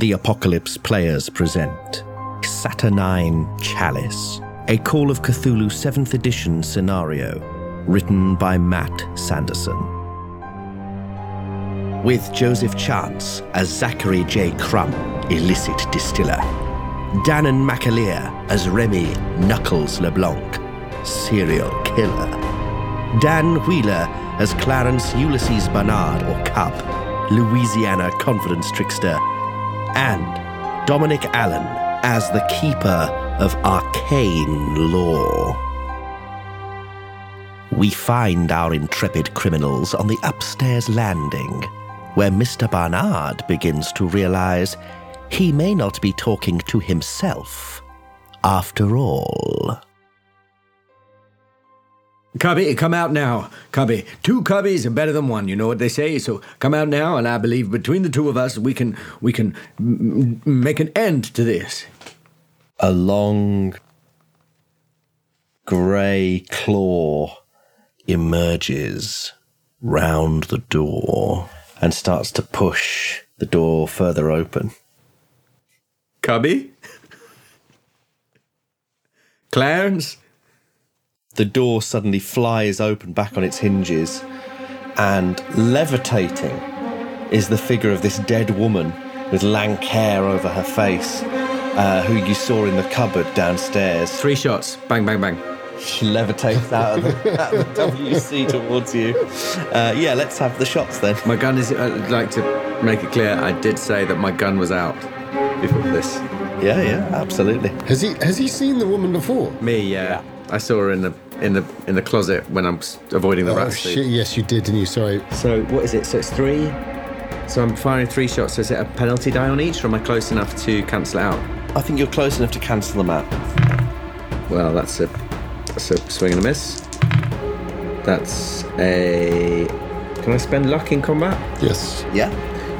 The Apocalypse players present Saturnine Chalice, a Call of Cthulhu 7th edition scenario, written by Matt Sanderson. With Joseph Chance as Zachary J. Crumb, illicit distiller, Danann McAleer as Remy Knuckles LeBlanc, serial killer, Dan Wheeler as Clarence Ulysses Barnard or Cub, Louisiana confidence trickster, and Dominic Allen as the keeper of arcane lore. We find our intrepid criminals on the upstairs landing, where Mr. Barnard begins to realize he may not be talking to himself after all. Cubby, come out now. Cubby, two cubbies are better than one. You know what they say. So come out now, and I believe between the two of us, we can we can m- make an end to this. a long grey claw emerges round the door and starts to push the door further open. Cubby, Clarence. The door suddenly flies open back on its hinges, and levitating is the figure of this dead woman with lank hair over her face, uh, who you saw in the cupboard downstairs. Three shots. Bang, bang, bang. She levitates out of the, out of the WC towards you. Uh, yeah, let's have the shots then. My gun is. I'd like to make it clear. I did say that my gun was out before this. Yeah, yeah, absolutely. Has he has he seen the woman before? Me, yeah. I saw her in the in the in the closet when I'm avoiding the Oh rat shit! Yes, you did, didn't you? Sorry. So what is it? So it's three. So I'm firing three shots. So is it a penalty die on each, or am I close enough to cancel it out? I think you're close enough to cancel them out. Well, that's a that's a swing and a miss. That's a. Can I spend luck in combat? Yes. Yeah.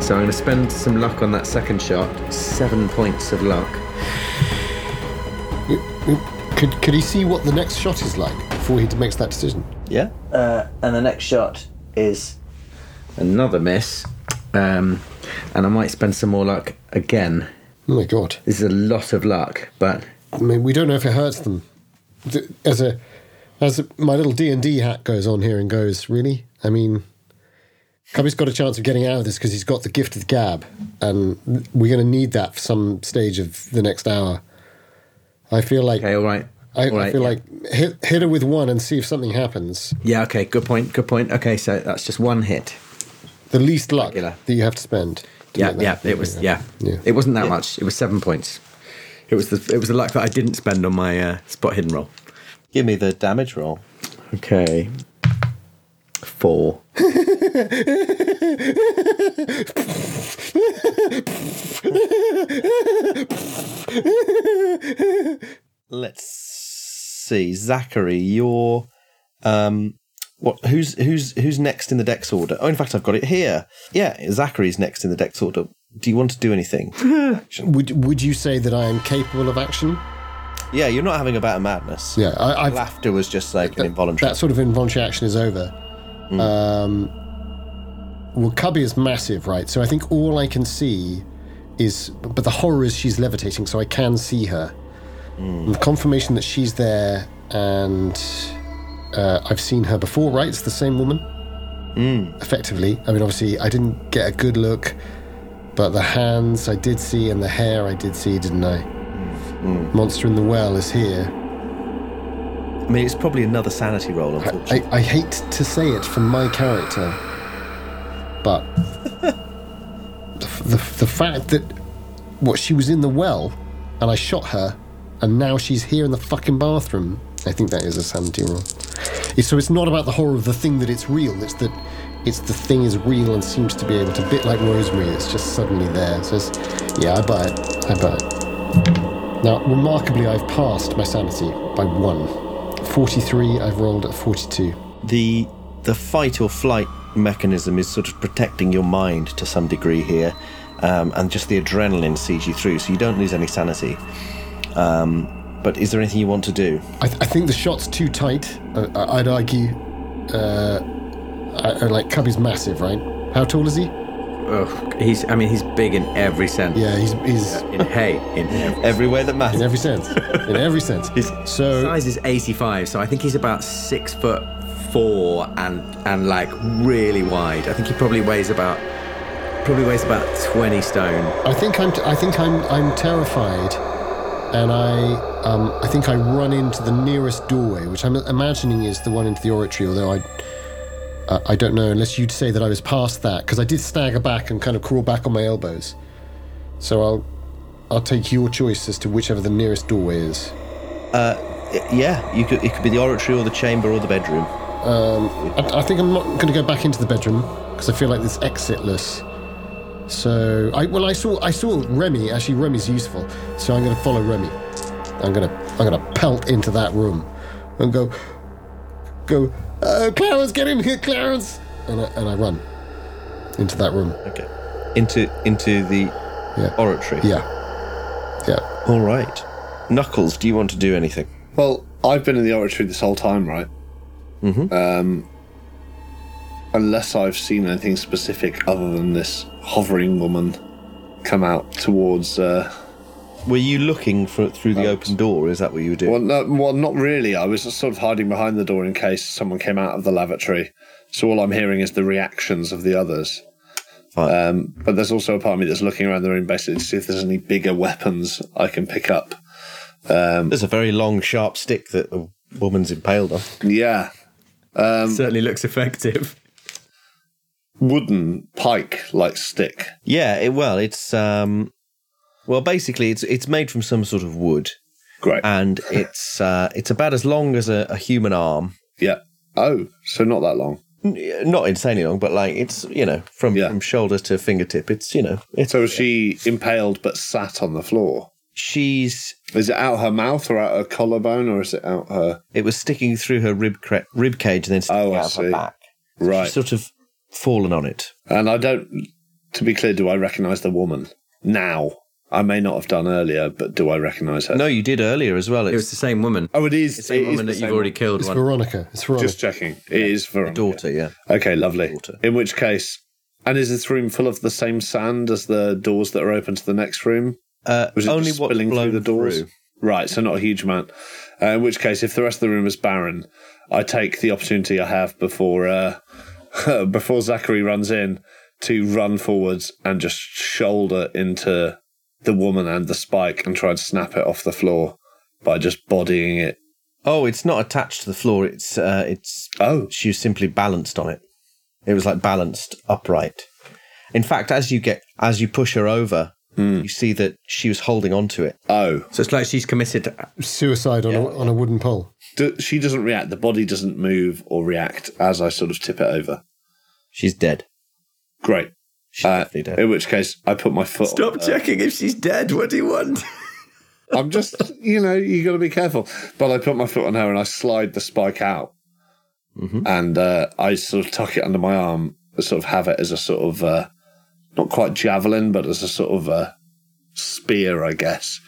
So I'm going to spend some luck on that second shot. Seven points of luck. Could could he see what the next shot is like before he makes that decision? Yeah. Uh, and the next shot is another miss. Um, and I might spend some more luck again. Oh my god! This is a lot of luck, but I mean, we don't know if it hurts them. As a as a, my little D and D hat goes on here and goes, really? I mean, Cubby's got a chance of getting out of this because he's got the gift of the gab, and we're going to need that for some stage of the next hour. I feel like okay, all right. I, all right, I feel yeah. like hit, hit her with one and see if something happens. Yeah, okay, good point, good point. Okay, so that's just one hit. The least luck Regular. that you have to spend. to Yeah, yeah, it was yeah. Yeah. It wasn't that much. It was seven points. It was the it was the luck that I didn't spend on my uh, spot hidden roll. Give me the damage roll. Okay. Four. Let's see, Zachary. You're um, what? Who's who's who's next in the dex order? Oh, in fact, I've got it here. Yeah, Zachary's next in the dex order. Do you want to do anything? Would Would you say that I am capable of action? yeah, you're not having a bout of madness. Yeah, I, I've Laughter was just like an involuntary. that sort of involuntary action is over. Um, well, Cubby is massive, right? So I think all I can see is, but the horror is she's levitating, so I can see her. And the confirmation that she's there, and uh, I've seen her before, right? It's the same woman. Hmm. Effectively, I mean, obviously, I didn't get a good look, but the hands I did see, and the hair I did see, didn't I? Hmm. Monster in the well is here. I mean, it's probably another sanity roll. Unfortunately. I, I hate to say it from my character, but the, the, the fact that what she was in the well and I shot her, and now she's here in the fucking bathroom. I think that is a sanity roll. So it's not about the horror of the thing that it's real. It's that it's the thing is real and seems to be able to bit like Rosemary. It's just suddenly there. So it's, yeah, I buy it. I buy it. Now, remarkably, I've passed my sanity by one. 43, I've rolled at 42. the the fight or flight mechanism is sort of protecting your mind to some degree here, um, and just the adrenaline sees you through, so you don't lose any sanity. Um, but is there anything you want to do? I, th- I think the shot's too tight. Uh, I- I'd argue. Uh, I, I- like Cubby's massive, right? How tall is he? oh, he's. I mean, he's big in every sense. Yeah, he's he's In hey, in every Every way that in matters. every sense. In every sense. So size is 85, so I think he's about six foot four and and like really wide. I think he probably weighs about probably weighs about 20 stone. I think I'm I think I'm I'm terrified, and I um I think I run into the nearest doorway, which I'm imagining is the one into the oratory. Although I uh, I don't know unless you'd say that I was past that because I did stagger back and kind of crawl back on my elbows. So I'll I'll take your choice as to whichever the nearest doorway is. Uh, Yeah, you could. It could be the oratory or the chamber or the bedroom. I, I think I'm not going to go back into the bedroom because I feel like it's exitless. So I well I saw I saw Remy actually Remy's useful, so I'm going to follow Remy. I'm gonna I'm gonna pelt into that room and go go uh, Clarence get in here Clarence and I, and I run into that room. Okay. Into into the Yeah. oratory. Yeah, yeah. All right. Knuckles, do you want to do anything? Well, I've been in the oratory this whole time, right? Mm-hmm. Um, unless I've seen anything specific other than this hovering woman come out towards. Uh, Were you looking for through the open door? Is that what you were doing? well, no, well, not really. I was sort of hiding behind the door in case someone came out of the lavatory. So all I'm hearing is the reactions of the others. Um, but there's also a part of me that's looking around the room basically to see if there's any bigger weapons I can pick up. There's a very long, sharp stick that the woman's impaled on. Yeah, Certainly looks effective. wooden pike like stick. Yeah. It, well, it's um, well, basically, it's it's made from some sort of wood, Great. and it's uh, it's about as long as a, a human arm. yeah. Oh, so not that long. Not insanely long, but like it's you know from Yeah. from shoulder to fingertip. It's you know it's So was she impaled but sat on the floor? She's Is it out her mouth or out her collarbone or is it out her? it was sticking through her rib cra- rib cage and then sticking Oh, I out of her see. back. Right. She's sort of fallen on it. And I don't, to be clear, do I recognise the woman now? I may not have done earlier, but do I recognise her? No, you did earlier as well. It was the same woman. Oh, it is. It's the same it is woman the that same you've already killed. It's One. Veronica. It's Veronica. Just checking. It is Veronica. daughter, yeah. Okay, lovely. Daughter. In which case, and is this room full of the same sand as the doors that are open to the next room? Uh, Was it only just what's spilling blown through the doors? through. Right, so not a huge amount. Uh, in which case, if the rest of the room is barren, I take the opportunity I have before uh, before Zachary runs in to run forwards and just shoulder into the woman and the spike and try and snap it off the floor by just bodying it. Oh, it's not attached to the floor. It's uh, it's Oh, she was simply balanced on it. It was like balanced upright. In fact, as you get as you push her over, Hmm. you see that she was holding on to it. oh. So it's like she's committed. Suicide on, a, on a wooden pole. Do, she doesn't react. The body doesn't move or react as I sort of tip it over. She's dead. Great. She's Uh, definitely dead. in which case, I put my foot. Stop on her. checking if she's dead. What do you want? I'm just, you know, you got to be careful. But I put my foot on her and I slide the spike out, and uh, I sort of tuck it under my arm, sort of have it as a sort of uh, not quite javelin, but as a sort of a spear, I guess.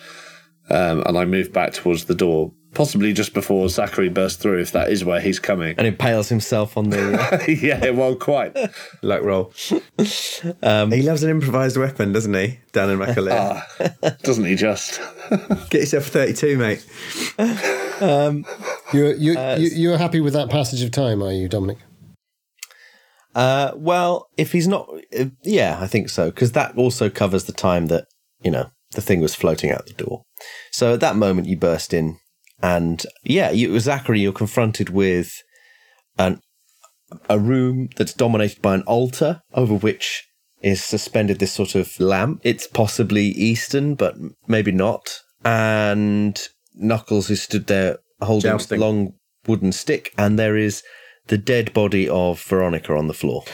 Um, and I move back towards the door, possibly just before Zachary bursts through, if that is where he's coming. and impales himself on the. uh, yeah, well, quite. Luck roll. he loves an improvised weapon, doesn't he? Danann McAleer. Doesn't he just? Get yourself 32, mate. You're you, you, you're happy with that passage of time, are you, Dominic? Uh, well, if he's not, uh, yeah, I think so, because that also covers the time that you know the thing was floating out the door. So at that moment, you burst in, and yeah, you, Zachary, you're confronted with an a room that's dominated by an altar over which is suspended this sort of lamp. It's possibly Eastern, but maybe not. And Knuckles, who stood there holding Jousting. a long wooden stick, and there is the dead body of Veronica on the floor.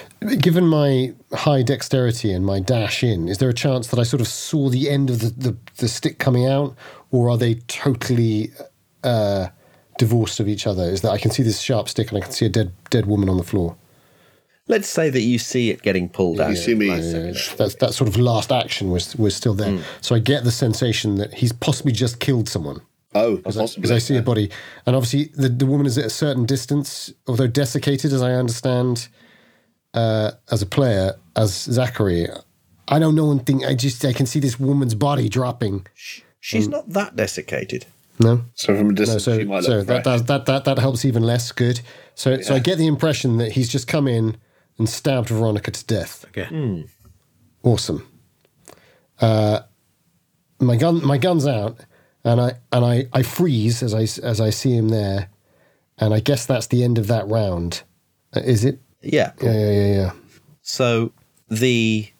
Given my high dexterity and my dash in, is there a chance that I sort of saw the end of the, the, the stick coming out, or are they totally uh, divorced of each other? Is that I can see this sharp stick and I can see a dead dead woman on the floor? Let's say that you see it getting pulled out. You see me. Yeah, that's that sort of last action was was still there. So I get the sensation that he's possibly just killed someone. Oh, Because. I see a body, and obviously the, the woman is at a certain distance, although desiccated, as I understand. uh, as a player as Zachary. I don't know and think. I just I can see this woman's body dropping. She's not that desiccated. No, So from a no. distance, So she might so look that, fresh. that that that that helps even less. Good. So so I get the impression that he's just come in and stabbed Veronica to death. Okay. Awesome. Uh, my gun, my gun's out, and I and I, I freeze as I as I see him there, and I guess that's the end of that round. Uh, is it? Yeah. Yeah, yeah, yeah, yeah. So the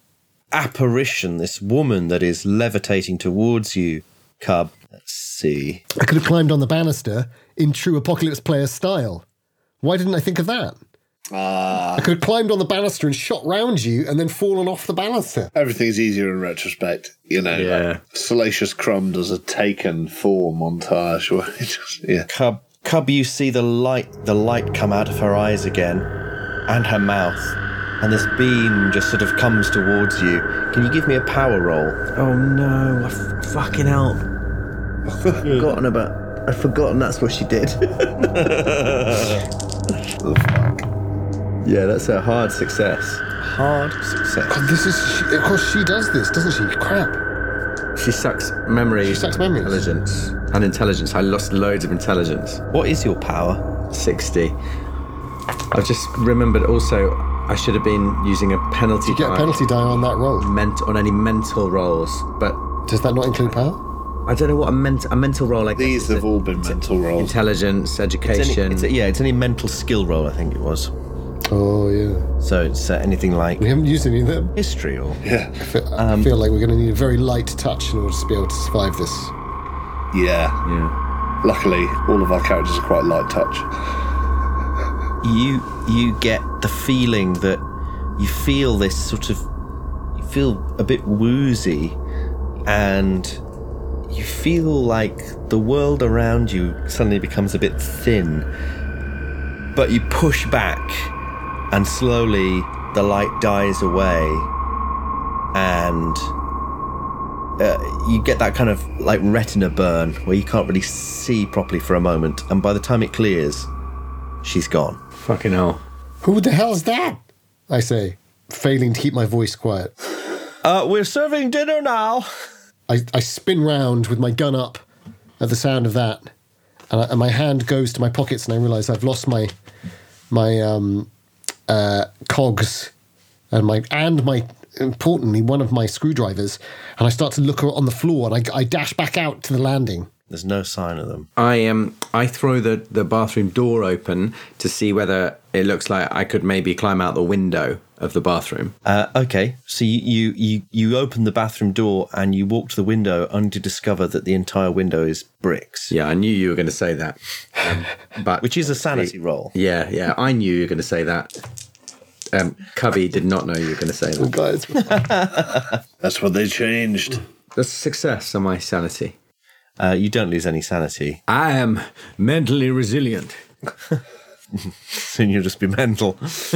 apparition, this woman that is levitating towards you, Cub. Let's see. I could have climbed on the banister in true apocalypse player style. Why didn't I think of that? Ah. I could have climbed on the banister and shot round you, and then fallen off the banister. Everything's easier in retrospect, you know. Yeah. Salacious Crumb does a taken four montage where he just, yeah. Cub, Cub, you see the light, the light come out of her eyes again, and her mouth, and this beam just sort of comes towards you. Can you give me a power roll? Oh no, I f- fucking hell. I've forgotten about. I've forgotten that's what she did. yeah, that's a hard success. Hard success. God, this is. She, of course, she does this, doesn't she? Crap. She sucks memory. She sucks memory. Intelligence. And intelligence. I lost loads of intelligence. What is your power? 60. I've just remembered also I should have been using a penalty You get a penalty die on that roll. meant on any mental rolls, but Does that not include power? I don't know what a, ment- a mental roll. I guess These is have a- all been mental rolls. intelligence, It's any, education. it's a, yeah, it's any mental skill roll, I think it was. Oh yeah. So it's uh, anything like We haven't used any of them. history or Yeah. I feel, I feel like we're going to need a very light touch in order to be able to survive this. Yeah. yeah. Luckily, all of our characters are quite light touch. you you get the feeling that you feel this sort of you feel a bit woozy and you feel like the world around you suddenly becomes a bit thin but you push back and slowly the light dies away and uh, you get that kind of like retina burn where you can't really see properly for a moment and by the time it clears she's gone Fucking hell. Who the hell's that? I say, failing to keep my voice quiet. Uh, we're serving dinner now. I, I spin round with my gun up at the sound of that, and, I, and my hand goes to my pockets, and I realise I've lost my my um, uh, cogs and my and my importantly one of my screwdrivers, and I start to look on the floor, and I, I dash back out to the landing. There's no sign of them. I um I throw the, the bathroom door open to see whether it looks like I could maybe climb out the window of the bathroom. Uh, okay, so you, you you you open the bathroom door and you walk to the window, only to discover that the entire window is bricks, Yeah, I knew you were going to say that. Um, but which is a sanity roll. yeah, yeah, I knew you were going to say that. Um, Cubby did not know you were going to say that. Guys, That's what they changed. That's a success on my sanity. Uh, you don't lose any sanity, I am mentally resilient. soon you'll just be mental.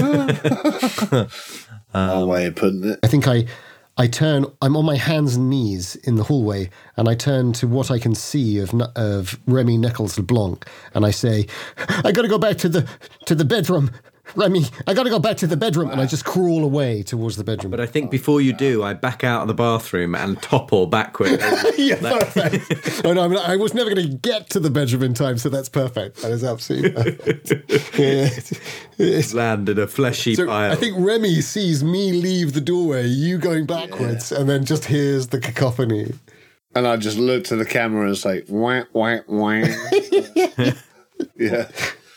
Our way of putting it. I think I I turn. I'm on my hands and knees in the hallway, and I turn to what I can see of of Remy Knuckles LeBlanc, and I say, "I got to go back to the to the bedroom, Remy. I got to go back to the bedroom," and I just crawl away towards the bedroom. But I think before you do, I back out of the bathroom and topple backwards. yeah, perfect. oh no, I, mean, I was never going to get to the bedroom in time, so that's perfect. That is absolutely perfect. yeah. It's- land in a fleshy So pile. I think Remy sees me leave the doorway, you going backwards, and then just hears the cacophony. And I just look to the camera and say, wah, wah, wah. yeah.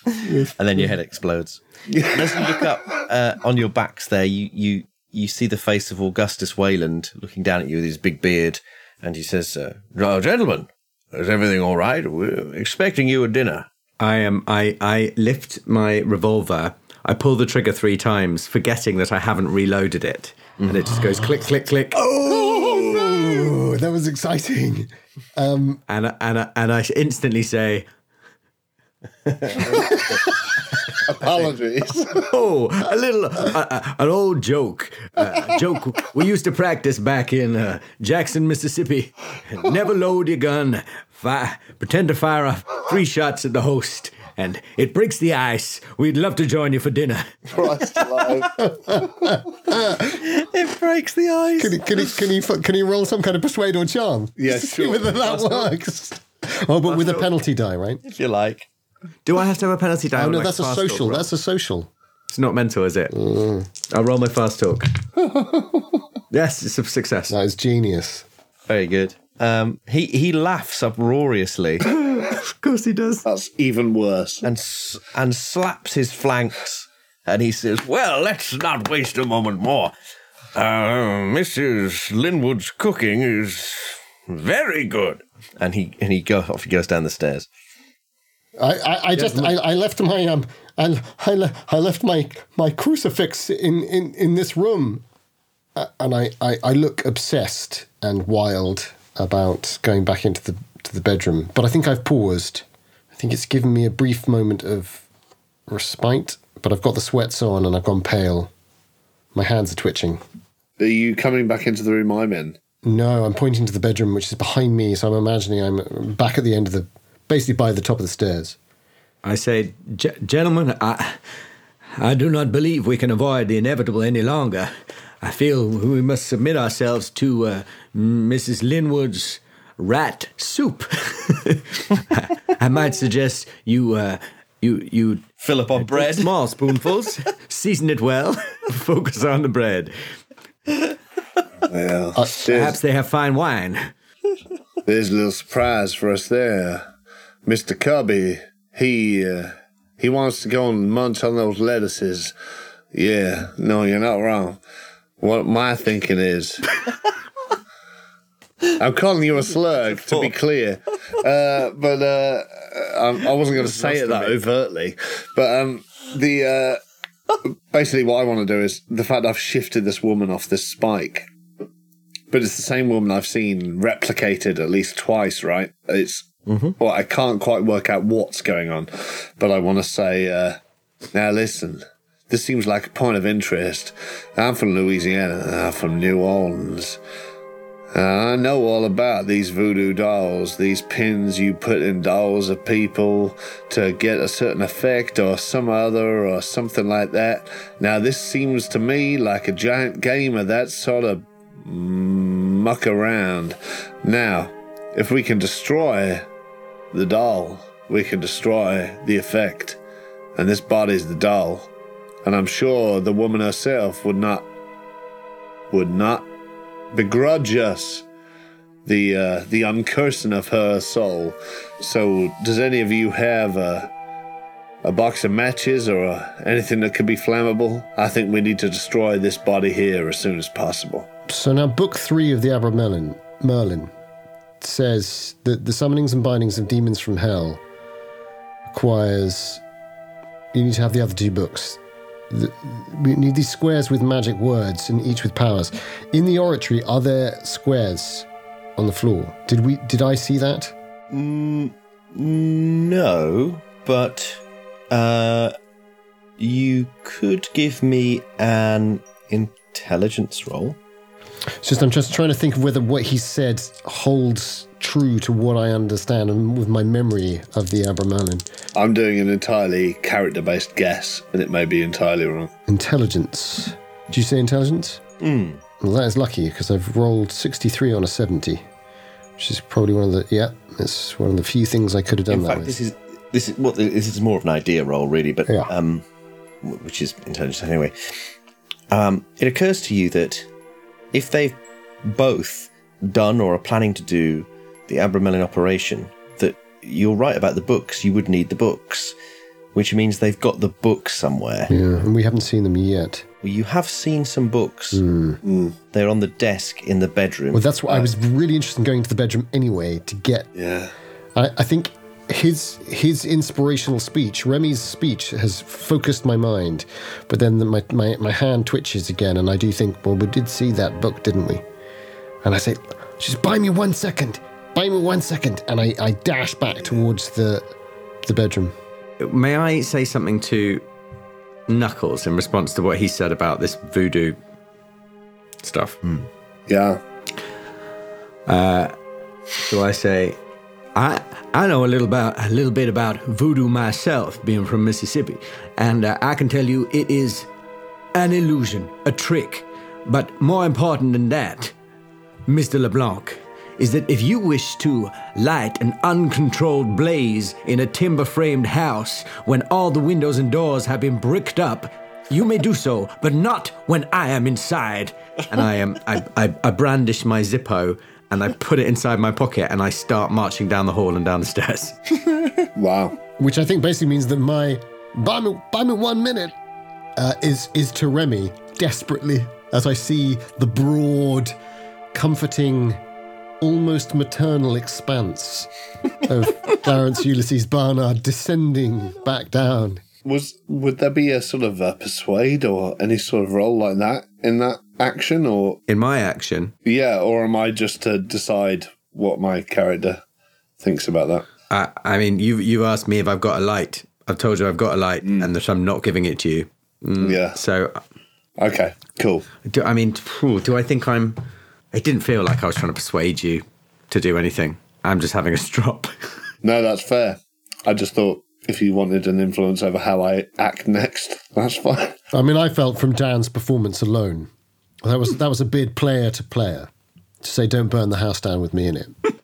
and then your head explodes. And as you look up uh, on your backs, there you you you see the face of Augustus Wayland looking down at you with his big beard, and he says, uh, "Oh, gentlemen, is everything all right? We're expecting you at dinner." I am. I I lift my revolver. I pull the trigger three times, forgetting that I haven't reloaded it, and it just goes click, click, click. Oh no, that was exciting. And and and I instantly say, Apologies. "Oh, a little, uh, uh, an old joke, uh, a joke we used to practice back in uh, Jackson, Mississippi. Never load your gun. Fi pretend to fire off three shots at the host, and it breaks the ice. We'd love to join you for dinner. Christ alive. It breaks the ice. Can he, can he, can he, can he roll some kind of persuade or charm? Yeah, Just to see whether that works. Oh, but with a penalty die, right? if you like. Do I have to have a penalty die? Oh no, that's a social. That's a social. It's not mental, is it? I'll roll my fast talk. yes, it's a success. That is genius. Very good. Um, he he laughs uproariously Of course he does. That's even worse. and and slaps his flanks, and he says, "Well, let's not waste a moment more. Uh, Mrs. Linwood's cooking is very good." And he and he go off. He goes down the stairs. I, I, I just I, I left my um I, I, le- I left my my crucifix in, in, in this room, uh, and I, I, I look obsessed and wild about going back into the to the bedroom. But I think I've paused. I think it's given me a brief moment of respite. But I've got the sweats on and I've gone pale. My hands are twitching. Are you coming back into the room I'm in? No, I'm pointing to the bedroom, which is behind me. So I'm imagining I'm back at the end of the, basically by the top of the stairs. I say, "Ge- gentlemen, I, I do not believe we can avoid the inevitable any longer. I feel we must submit ourselves to uh, Mrs. Linwood's rat soup. I might suggest you, uh, you, you Fill up on bread. small spoonfuls, season it well, focus on the bread. Well, Perhaps they have fine wine. There's a little surprise for us there. Mr. Cubby, he uh, he wants to go and munch on those lettuces. Yeah, no, you're not wrong. What my thinking is, I'm calling you a slug to be clear, uh, but uh, I, I wasn't going to say it that overtly. But um, the uh, basically what I want to do is the fact I've shifted this woman off this spike but it's the same woman I've seen replicated at least twice, right? It's well, I can't quite work out what's going on, but I want to say, uh, now listen, this seems like a point of interest. I'm from Louisiana, I'm from New Orleans. Uh, I know all about these voodoo dolls, these pins you put in dolls of people to get a certain effect or some other or something like that. Now, this seems to me like a giant game of that sort of muck around. Now, if we can destroy the doll, we can destroy the effect. And this body's the doll. And I'm sure the woman herself would not would not begrudge us the uh, the uncursing of her soul. So, does any of you have a a box of matches or uh, anything that could be flammable? I think we need to destroy this body here as soon as possible. So now, book three of the Abramelin Merlin says that the summonings and bindings of demons from hell requires you need to have the other two books. The, we need these squares with magic words and each with powers. In the oratory, are there squares on the floor? Did we? Did I see that? No, but uh, you could give me an intelligence roll. It's just I'm just trying to think of whether what he said holds true to what I understand and with my memory of the Abramelin. I'm doing an entirely character based guess, and it may be entirely wrong. Intelligence. Do you say intelligence? Mm. Well, that is lucky because I've rolled 63 on a 70, which is probably one of the yeah, it's one of the few things I could have done In that fact, with. this is this is well, this is more of an idea roll, really, but Yeah. um, which is intelligence anyway. Um, it occurs to you that if they've both done or are planning to do the Abramelin operation, that you're right about the books. You would need the books, which means they've got the books somewhere. yeah, and we haven't seen them yet. Well, you have seen some books. Hmm. Hmm. They're on the desk in the bedroom. Well, that's why I was uh, really interested in going to the bedroom anyway to get. Yeah. I, I think his his inspirational speech, Remy's speech, has focused my mind, but then the, my, my my hand twitches again, and I do think, well, we did see that book, didn't we? And I say, just buy me one second, buy me one second, and I, I dash back towards the the bedroom. May I say something to Knuckles in response to what he said about this voodoo stuff? Yeah. Uh, So I say, I I know a little about a little bit about voodoo myself, being from Mississippi, and uh, I can tell you it is an illusion, a trick. But more important than that, Mr. LeBlanc, is that if you wish to light an uncontrolled blaze in a timber framed house when all the windows and doors have been bricked up, you may do so, but not when I am inside. And I am I, I, I brandish my Zippo and I put it inside my pocket and I start marching down the hall and down the stairs. Wow. Which I think basically means that my buy me, buy me one minute uh, is is to Remy desperately as I see the broad, comforting, almost maternal expanse of Clarence Ulysses Barnard descending back down. Was would there be a sort of a persuade or any sort of role like that in that action, or In my action, yeah, or am I just to decide what my character thinks about that? I, I mean, you you asked me if I've got a light. I've told you I've got a light mm. and that I'm not giving it to you. Mm. Yeah. So, Okay. Cool. do, I mean, phew, do I think I'm. It didn't feel like I was trying to persuade you to do anything. I'm just having a strop. No, that's fair. I just thought if you wanted an influence over how I act next, that's fine. I mean, I felt from Dan's performance alone that was that was a bid player to player to say, "Don't burn the house down with me in it."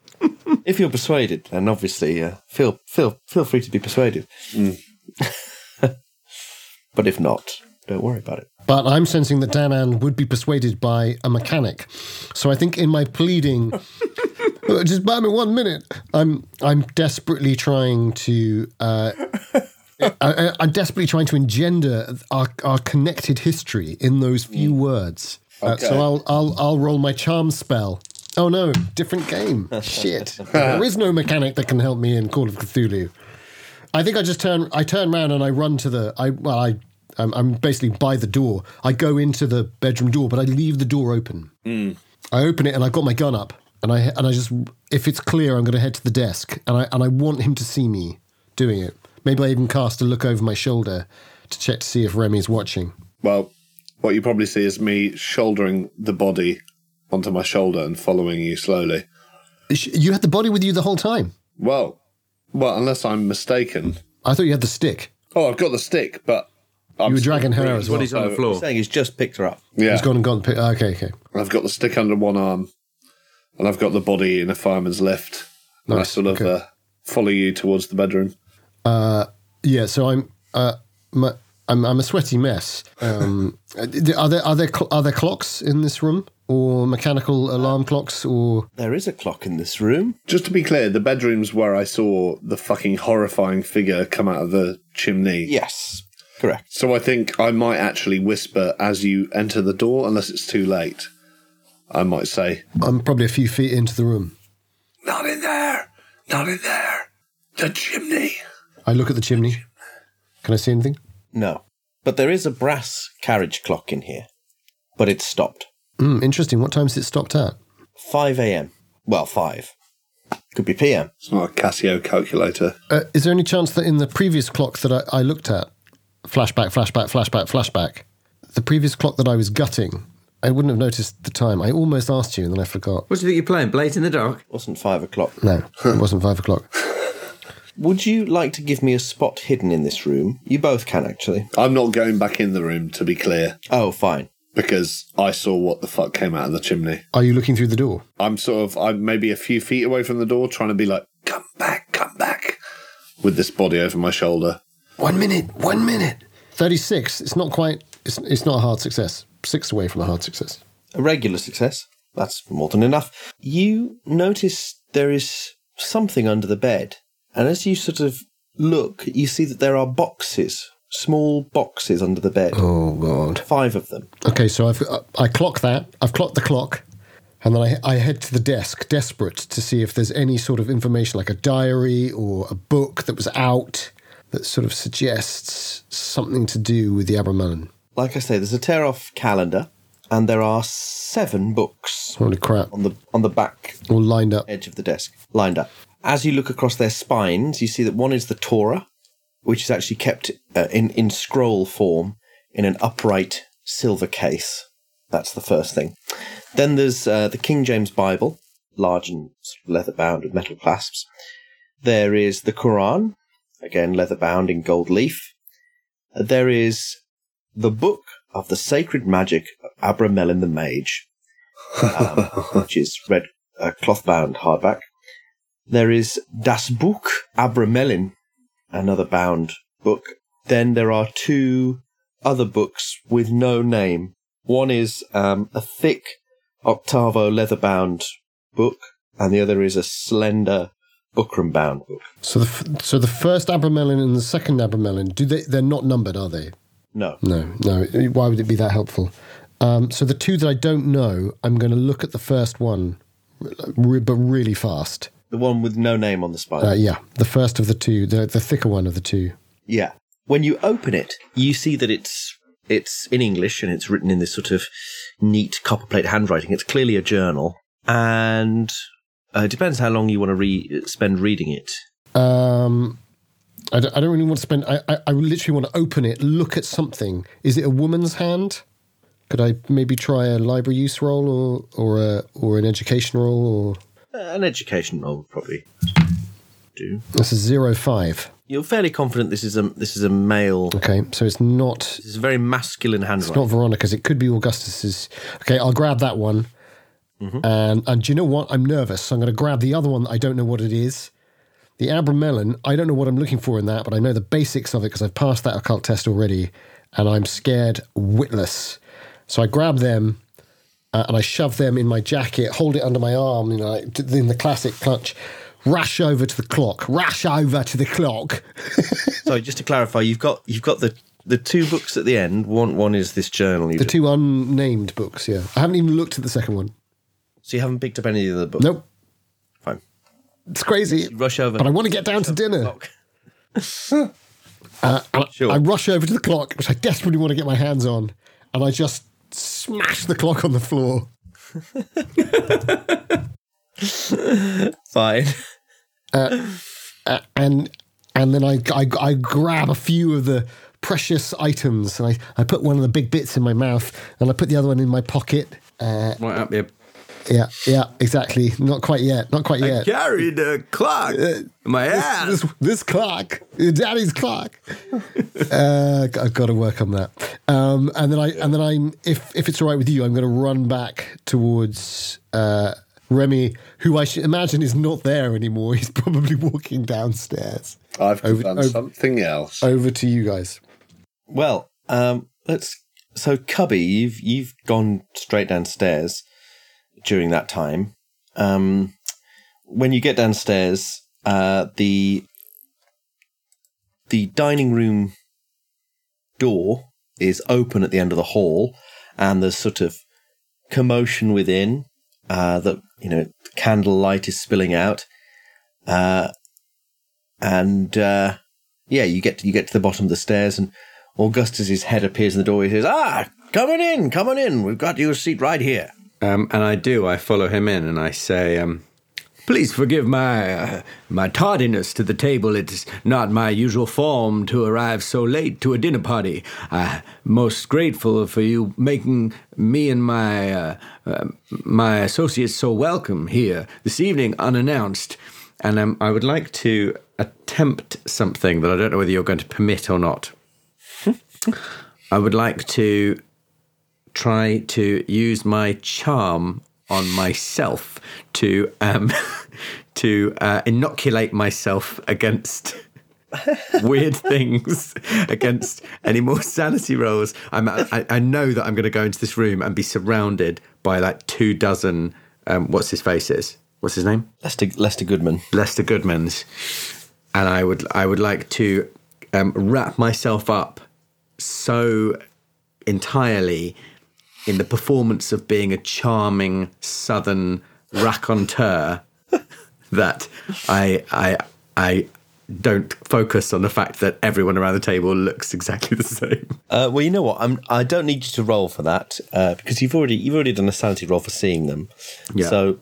If you're persuaded, then obviously uh, feel feel feel free to be persuaded. but if not, don't worry about it. But I'm sensing that Danann would be persuaded by a mechanic. So I think in my pleading, "Uh, just buy me one minute. I'm I'm desperately trying to. Uh, I, I'm desperately trying to engender our, our connected history in those few words. Uh, Okay. so I'll I'll I'll roll my charm spell. Oh no, different game. Shit. there is no mechanic that can help me in Call of Cthulhu. I think I just turn. I turn around and I run to the. I well, I. I'm, I'm basically by the door. I go into the bedroom door, but I leave the door open. I open it and I've got my gun up, and I and I just. If it's clear, I'm going to head to the desk, and I and I want him to see me doing it. Maybe I even cast a look over my shoulder to check to see if Remy's watching. Well, what you probably see is me shouldering the body onto my shoulder and following you slowly. You had the body with you the whole time. Well, well, unless I'm mistaken. I thought you had the stick. Oh, I've got the stick, but I'm You were dragging her breathing. as well. Body's on the So, floor. Saying he's just picked her up. Yeah, He's gone and gone. Pick, okay, okay. I've got the stick under one arm, and I've got the body in a fireman's lift. And I sort of okay. uh, follow you towards the bedroom. Yeah, so I'm uh, my, I'm I'm a sweaty mess. Um, are there are there cl- are there clocks in this room or mechanical alarm clocks or There is a clock in this room. Just to be clear, the bedroom's where I saw the fucking horrifying figure come out of the chimney. Yes, correct. So I think I might actually whisper as you enter the door, unless it's too late. I might say, I'm probably a few feet into the room. Not in there! Not in there! The chimney! I look at the chimney. Can I see anything? No, but there is a brass carriage clock in here, but it's stopped. Mm, interesting. What time's it stopped at? 5 a.m. Well, 5. Could be p.m. It's not a Casio calculator. Uh, is there any chance that in the previous clock that I, I looked at, flashback, flashback, flashback, flashback, the previous clock that I was gutting, I wouldn't have noticed the time. I almost asked you and then I forgot. What do you think you're playing? Blades in the Dark? It wasn't 5 o'clock. No, it wasn't five o'clock. Would you like to give me a spot hidden in this room? You both can, actually. I'm not going back in the room, to be clear, Oh, fine. because I saw what the fuck came out of the chimney. Are you looking through the door? I'm sort of, I'm maybe a few feet away from the door, trying to be like, come back, come back, with this body over my shoulder. One minute, one minute. 36. It's not quite, it's, it's not a hard success. Six away from a hard success. A regular success. That's more than enough. You notice there is something under the bed, and as you sort of look, you see that there are boxes, small boxes under the bed. Oh, God. Five of them. Okay, so I've, uh, I clock that. I've clocked the clock. And then I, I head to the desk, desperate to see if there's any sort of information like a diary or a book that was out that sort of suggests something to do with the Abramelin. Like I say, there's a tear off calendar, and there are seven books Holy crap. on the on the back All lined up. edge of the desk, lined up. As you look across their spines, you see that one is the Torah, which is actually kept uh, in in scroll form in an upright silver case. That's the first thing. Then there's uh, the King James Bible, large and leather bound with metal clasps. There is the Quran, again leather bound in gold leaf. There is the Book of the Sacred Magic of Abramelin the Mage, um, which is red uh, cloth bound hardback. There is Das Buch Abramelin, another bound book. Then there are two other books with no name. One is um, a thick octavo leather bound book, and the other is a slender buckram bound book. So the f- so the first Abramelin and the second Abramelin, do they? They're not numbered, are they? No. No, no. Why would it be that helpful? Um, so the two that I don't know, I'm going to look at the first one, but really fast. The one with no name on the spine. Uh, yeah, the first of the two, the the thicker one of the two. Yeah. When you open it, you see that it's it's in English and it's written in this sort of neat copperplate handwriting. It's clearly a journal, and uh, it depends how long you want to re- spend reading it. Um, I don't, I don't really want to spend. I, I I literally want to open it, look at something. Is it a woman's hand? Could I maybe try a library use roll or or a or an education roll or Uh, an education role would probably do. that's a zero five. You're fairly confident this is a this is a male. Okay, so it's not This is a very masculine handwriting. It's not Veronica's. It could be Augustus's. Okay, I'll grab that one. Mm-hmm. And and do you know what? I'm nervous. So I'm going to grab the other one that I don't know what it is. The Abramelin. I don't know what I'm looking for in that, but I know the basics of it because I've passed that occult test already, and I'm scared witless. So I grab them. Uh, and I shove them in my jacket, hold it under my arm, you know, in the classic clutch, rush over to the clock, rush over to the clock. Sorry, just to clarify, you've got you've got the the two books at the end. One one is this journal. The two unnamed books, yeah. I haven't even looked at the second one. so you haven't picked up any of the books. Nope. Fine. It's crazy. Rush over. But I want to get down to dinner. Uh, Sure. I rush over to the clock, which I desperately want to get my hands on, and I just smash the clock on the floor. Fine. Uh, and and then I, I, I grab a few of the precious items, and I, I put one of the big bits in my mouth, and I put the other one in my pocket. Uh, Right up your yeah, yeah, exactly. Not quite yet. Not quite yet. carried the clock in my ass. this, this clock, daddy's clock. uh, I've got to work on that. Um, and then I, and then I'm, if if it's all right with you, I'm going to run back towards uh, Remy, who I should imagine is not there anymore. He's probably walking downstairs. I've Over- done over- something else. Over to you guys. Well, um, let's. So, Cubby, you've you've gone straight downstairs during that time. Um, when you get downstairs, uh, the the dining room door is open at the end of the hall, and there's sort of commotion within. Uh, that you know, candlelight is spilling out, uh, and uh, yeah, you get to, you get to the bottom of the stairs, and Augustus's head appears in the door. He says, "Ah, come on in, come on in. We've got you a seat right here." Um, and I do. I follow him in, and I say, um, "Please forgive my uh, my tardiness to the table. It's not my usual form to arrive so late to a dinner party. I'm most grateful for you making me and my uh, uh, my associates so welcome here this evening unannounced. And um, I would like to attempt something that I don't know whether you're going to permit or not. I would like to try to use my charm on myself to um, to uh, inoculate myself against weird things, against any more sanity rolls. I'm, I, I know that I'm going to go into this room and be surrounded by like two dozen. Um, what's his face is? What's his name? Lester Lester Goodman. Lester Goodman's, and I would I would like to um, wrap myself up so entirely in the performance of being a charming Southern raconteur that I I I don't focus on the fact that everyone around the table looks exactly the same. Uh, well, you know what? I'm. I don't need you to roll for that uh, because you've already you've already done a sanity roll for seeing them. Yeah. So,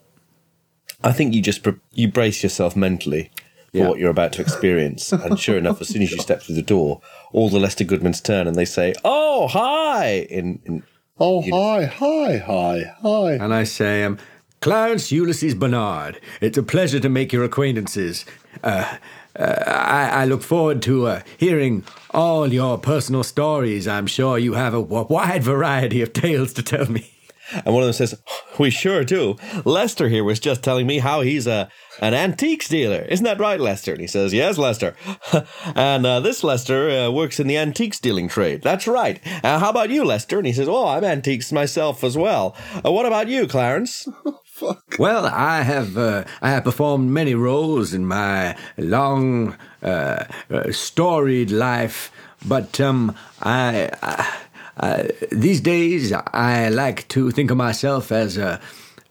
I think you just you brace yourself mentally for Yeah. what you're about to experience, and sure enough, as soon as you step through the door, all the Lester Goodmans turn and they say, "Oh, hi!" In, in Oh, hi, hi, hi, hi. And I say, um, Clarence Ulysses Barnard, it's a pleasure to make your acquaintances. Uh, uh, I, I, look forward to uh, hearing all your personal stories. I'm sure you have a wide variety of tales to tell me. And one of them says, We sure do. Lester here was just telling me how he's a an antiques dealer. Isn't that right, Lester? And he says, Yes, Lester. and uh, this Lester uh, works in the antiques dealing trade. That's right. Uh, how about you, Lester? And he says, Oh, I'm antiques myself as well. Uh, what about you, Clarence? Well, I have uh, I have performed many roles in my long, uh, storied life, but um, I, I uh, these days, I like to think of myself as a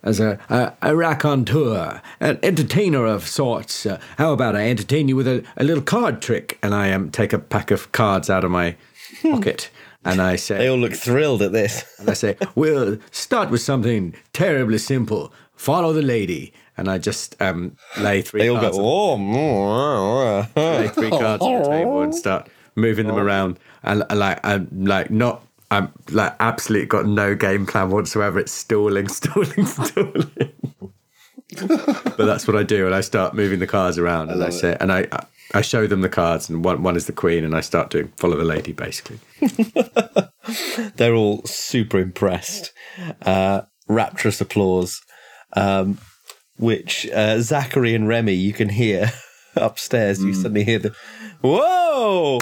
as a, a, a raconteur, an entertainer of sorts. Uh, how about I entertain you with a, a little card trick? And I um, take a pack of cards out of my pocket. And I say, They all look thrilled at this. and I say, We'll start with something terribly simple. Follow the lady. And I just um, lay three They all cards go, on- Oh, lay three cards on the table and start moving them around. And uh, like, I'm like not. I'm like absolutely got no game plan whatsoever. It's stalling, stalling, stalling. but that's what I do, and I start moving the cards around, and I, say, and I I show them the cards, and one one is the queen, and I start doing follow the lady basically. They're all super impressed. Uh, rapturous applause, um, which uh, Zachary and Remy, you can hear upstairs. You suddenly hear the whoa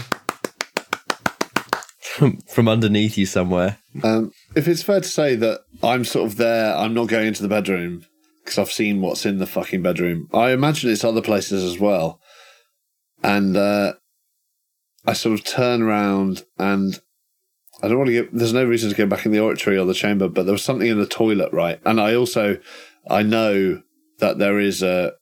from, from underneath you somewhere. Um, if it's fair to say that I'm sort of there, I'm not going into the bedroom because I've seen what's in the fucking bedroom. I imagine it's other places as well. And uh, I sort of turn around and I don't want to get, there's no reason to go back in the oratory or the chamber, but there was something in the toilet, right? And I also, I know that there is a,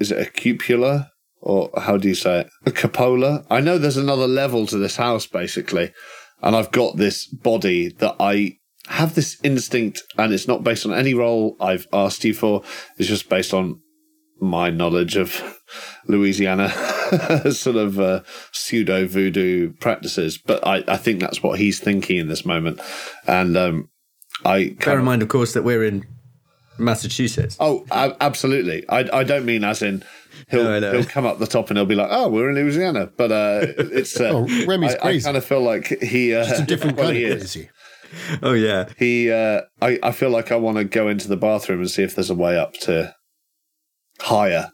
is it a cupola? Or how do you say it? A cupola? I know there's another level to this house, basically and I've got this body that I have this instinct, and it's not based on any role I've asked you for. It's just based on my knowledge of Louisiana sort of uh, pseudo voodoo practices. But I, I think that's what he's thinking in this moment. And um, I Bear in mind, of course, that we're in Massachusetts. Oh, absolutely. I, I don't mean as in he'll No, I he'll come up the top and he'll be like, oh, we're in Louisiana. But uh, it's uh, Oh, Remy's I, I kind of feel like he uh, It's a different well, kind he of crazy. Oh yeah, He, uh, I, I feel like I want to go into the bathroom and see if there's a way up to higher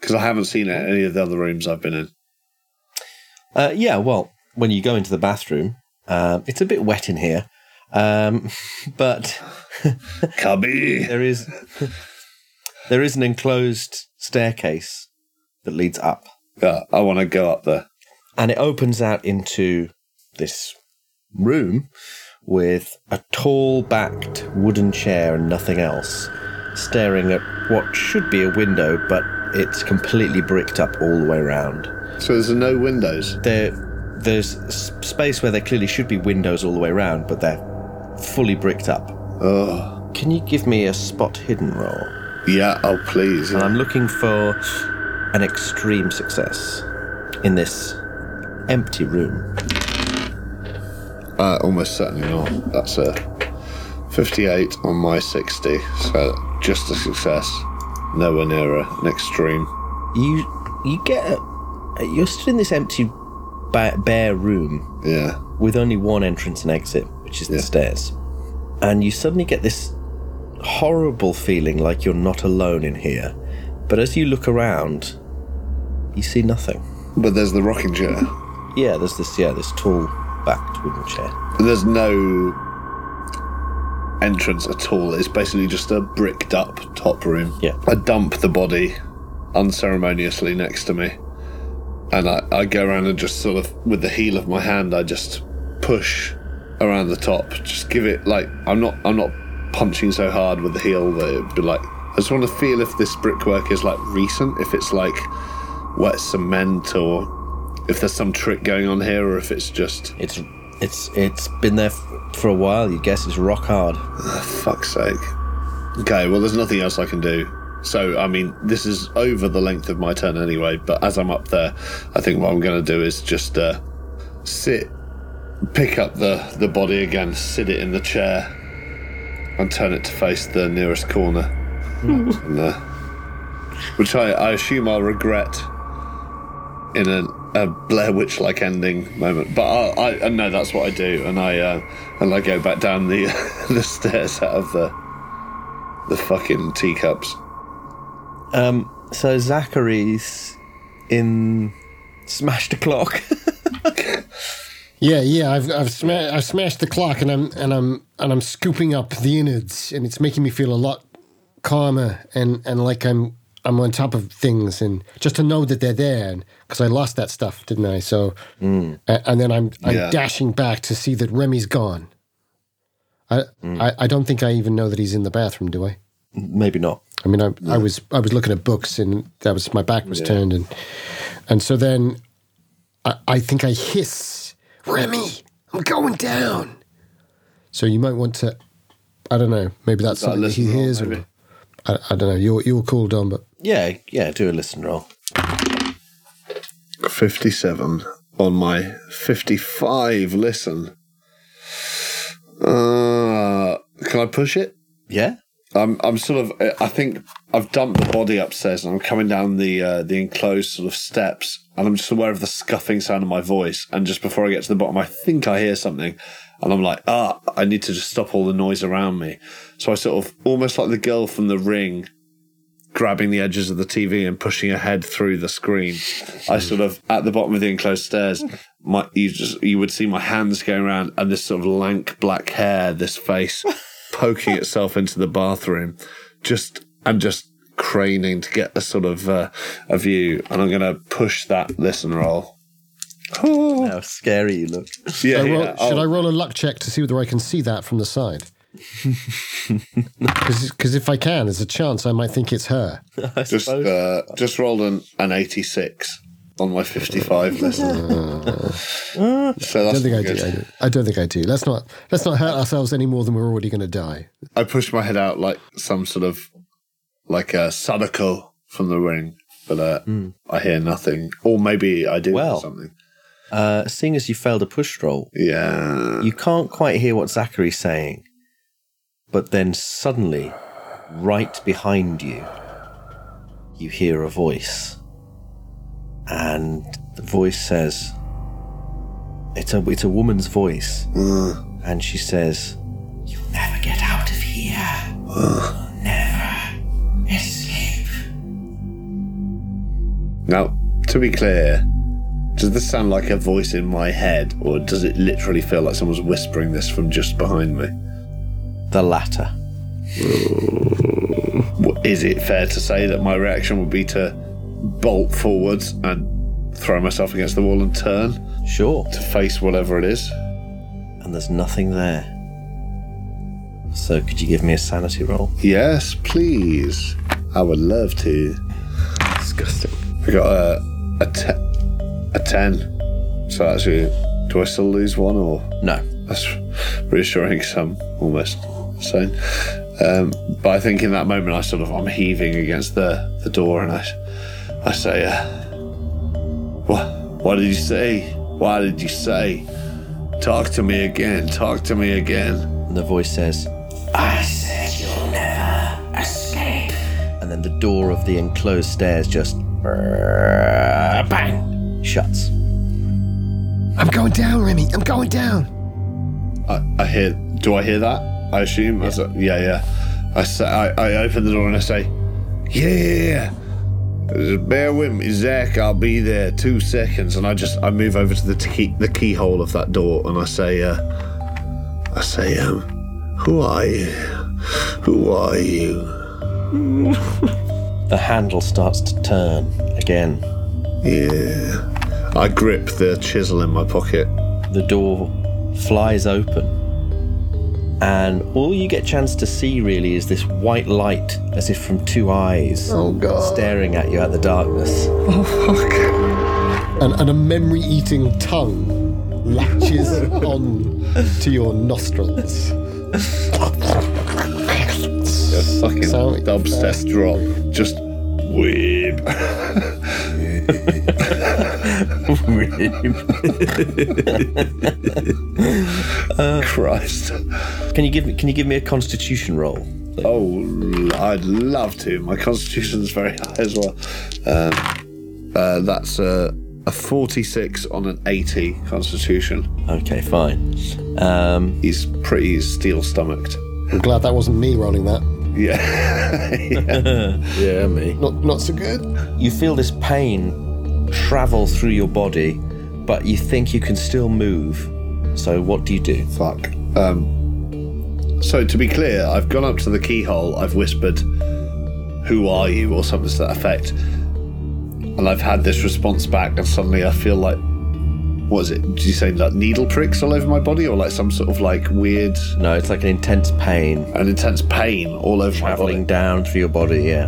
because I haven't seen it in any of the other rooms I've been in. Uh, yeah, well, when you go into the bathroom, uh, it's a bit wet in here, um, but Cubby. there is there is an enclosed staircase that leads up, Yeah, I want to go up there. and it opens out into this room with a tall backed wooden chair and nothing else, staring at what should be a window, but it's completely bricked up all the way around. So there's no windows. there there's space where there clearly should be windows all the way around, but they're fully bricked up. Oh, Can you give me a spot hidden roll? yeah. Oh, please. And I'm looking for an extreme success in this empty room. Uh, almost certainly not. That's a 58 on my 60. So just a success. Nowhere near an extreme. You you get a, you're stood in this empty ba- bare room Yeah. with only one entrance and exit, which is the stairs. And you suddenly get this horrible feeling like you're not alone in here. But as you look around, you see nothing. But there's the rocking chair. Yeah, there's this yeah, this tall backed wooden chair. There's no entrance at all. It's basically just a bricked up top room. Yeah. I dump the body unceremoniously next to me. And I, I go around and just sort of, with the heel of my hand, I just push around the top. Just give it like I'm not I'm not punching so hard with the heel that it'd be like I just want to feel if this brickwork is like recent, if it's like wet cement or if there's some trick going on here or if it's just It's it's it's been there f- for a while. You guess it's rock hard. fuck's sake. Okay, well, there's nothing else I can do. So, I mean, this is over the length of my turn anyway, but as I'm up there, I think what I'm going to do is just uh, sit, pick up the, the body again, sit it in the chair, and turn it to face the nearest corner. And, uh, which I, I assume I'll regret in a, a Blair Witch like ending moment. But I, I, and no, that's what I do, and I uh, and I go back down the the stairs out of the the fucking teacups. Um, so Zachary's in smashed a clock. Yeah, yeah. I've I've, sma- I've smashed the clock, and I'm and I'm and I'm scooping up the innards, and it's making me feel a lot calmer and and like I'm I'm on top of things, and just to know that they're there, because I lost that stuff, didn't I? So, mm. a- and then I'm I'm Yeah. dashing back to see that Remy's gone. I, mm. I I don't think I even know that he's in the bathroom, do I? Maybe not. I mean, I, I was I was looking at books, and that was my back was turned, and and so then I, I think I hiss, Remy, I'm going down. So you might want to, I don't know, maybe that's that something that he listen roll, hears, or I, I don't know. You're you're cool, Don, but Yeah, yeah. Do a listen roll. Fifty-seven on my fifty-five. Listen. Uh, can I push it? Yeah. I'm I'm sort of I think I've dumped the body upstairs and I'm coming down the uh, the enclosed sort of steps and I'm just aware of the scuffing sound of my voice. And just before I get to the bottom I think I hear something and I'm like ah I need to just stop all the noise around me. So I sort of almost like the girl from the ring grabbing the edges of the TV and pushing her head through the screen. I sort of at the bottom of the enclosed stairs my you just you would see my hands going around and this sort of lank black hair this face poking itself into the bathroom, just I'm just craning to get a sort of uh, a view. And I'm going to push that listen roll. Oh, How scary you look. yeah, Should, I roll, yeah. should I roll a luck check to see whether I can see that from the side? Because if I can, there's a chance I might think it's her. Just uh, just rolled an, an 86 on my 55 listen. So I don't think I good. do. I, do. I don't think I do. Let's not let's not hurt ourselves any more than we're already going to die. I push my head out like some sort of like a Sadako from the ring, but uh, I hear nothing. Or maybe I do hear Well. something. Uh, seeing as you failed a push roll, Yeah. you can't quite hear what Zachary's saying. But then suddenly, right behind you, you hear a voice. And the voice says, it's a, it's a woman's voice. Uh. And she says, You'll never get out of here. You'll never escape. Now, to be clear, does this sound like a voice in my head, or does it literally feel like someone's whispering this from just behind me? The latter. Is it fair to say that my reaction would be to bolt forwards and throw myself against the wall and turn Sure. to face whatever it is? And there's nothing there. So could you give me a sanity roll? Yes, please. I would love to. Disgusting. I got a a, te- a ten. So actually, do I still lose one or? No. That's reassuring Some almost sane. Um, but I think in that moment I sort of I'm heaving against the, the door and I I say, uh, "What? What did you say? Why did you say? Talk to me again. Talk to me again." And the voice says, I said you'll never escape. And then the door of the enclosed stairs just bang shuts. I'm going down, Remy. I'm going down. I, I hear. Do I hear that? I assume. Yeah, yeah. yeah. I say. I, I open the door and I say, yeah "Yeah, just bear with me, Zach. I'll be there two seconds." And I just I move over to the key the keyhole of that door and I say, uh, "I say, um, who are you? Who are you?" The handle starts to turn again. Yeah. I grip the chisel in my pocket. The door flies open. And all you get a chance to see really is this white light, as if from two eyes, Oh, God. staring at you at the darkness. Oh And, and a memory eating tongue latches on to your nostrils. A fucking Sound- dubstep drop. Just weep. Christ. Can you give me? Can you give me a Constitution roll? something. Oh, I'd love to. My constitution's very high as well. Um, uh, that's a, a 46 on an 80 constitution. Okay, fine. Um, He's pretty steel stomached. I'm glad that wasn't me rolling that. Yeah. Yeah, me. Not not so good. you feel this pain travel through your body, but you think you can still move. So what do you do? Fuck. Um, so, to be clear, I've gone up to the keyhole, I've whispered, Who are you? or something to that effect. And I've had this response back, and suddenly I feel like. What is it? Did you say like needle pricks all over my body, or like some sort of like weird, No, it's like an intense pain an intense pain all over my body? traveling down through your body. Yeah.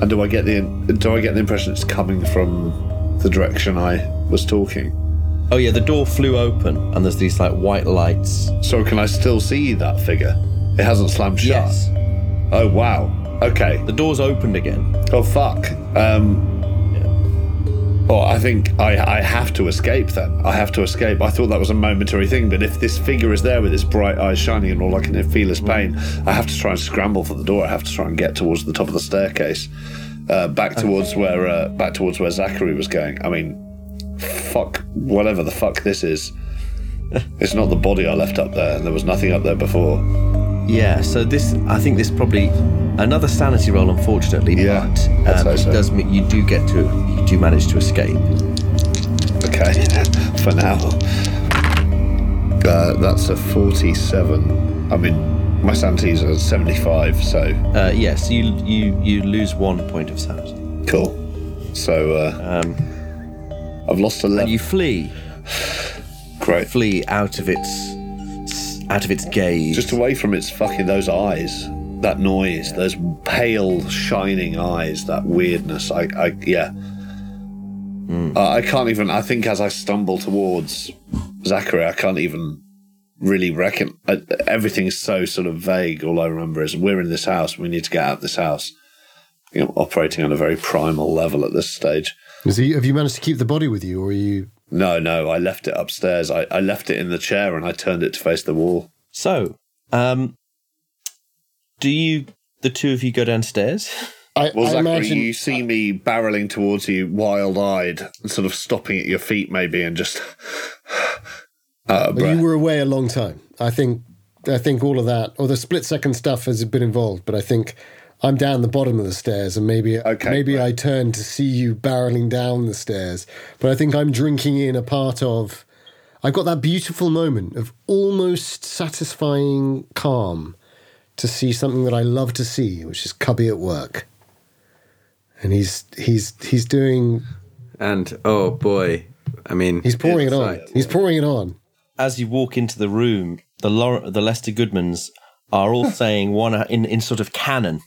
And do I get the do I get the impression it's coming from the direction I was talking? Oh yeah, the door flew open, and there's these like white lights. So can I still see that figure? It hasn't slammed shut. Yes. Oh wow. Okay. The door's opened again. Oh fuck. Um. Oh, I think I, I have to escape then. I have to escape. I thought that was a momentary thing, but if this figure is there with its bright eyes shining and all I can feel is pain, I have to try and scramble for the door. I have to try and get towards the top of the staircase, uh, back towards where uh, back towards where Zachary was going. I mean, fuck whatever the fuck this is. It's not the body I left up there, and there was nothing up there before. Yeah. So this, I think this probably another sanity roll, unfortunately. Yeah, But um, it so. does mean you do get to, you do manage to escape. Okay, for now. Uh, that's a 47. I mean, my sanity's a 75, so Uh, yes, you you you lose one point of sanity. cool. So uh, Um, I've lost 11. and you flee, Great. flee out of its out of its gaze. Just away from its fucking those eyes, that noise, those pale, shining eyes, that weirdness. I, I yeah. Uh, I can't even. I think as I stumble towards Zachary, I can't even really reckon. Uh, everything's so sort of vague. All I remember is we're in this house. We need to get out of this house. You know, operating on a very primal level at this stage. Is he, have you managed to keep the body with you, or are you? No, no, I left it upstairs. I, I left it in the chair and I turned it to face the wall. So, um, do you, the two of you, go downstairs? I, Well, I Zachary, imagine. you see me barreling towards you, wild eyed, and sort of stopping at your feet, maybe, and just out uh, of Well, breath. you were away a long time. I think. I think all of that, or the split second stuff, has been involved. But I think I'm down the bottom of the stairs, and maybe Okay, maybe right. I turn to see you barreling down the stairs. But I think I'm drinking in a part of. I've got that beautiful moment of almost satisfying calm to see something that I love to see, which is Cubby at work. And he's he's he's doing And oh boy, I mean, he's pouring it on. inside. He's pouring it on. As you walk into the room, the Lor- the Lester Goodmans are all saying one in in sort of canon.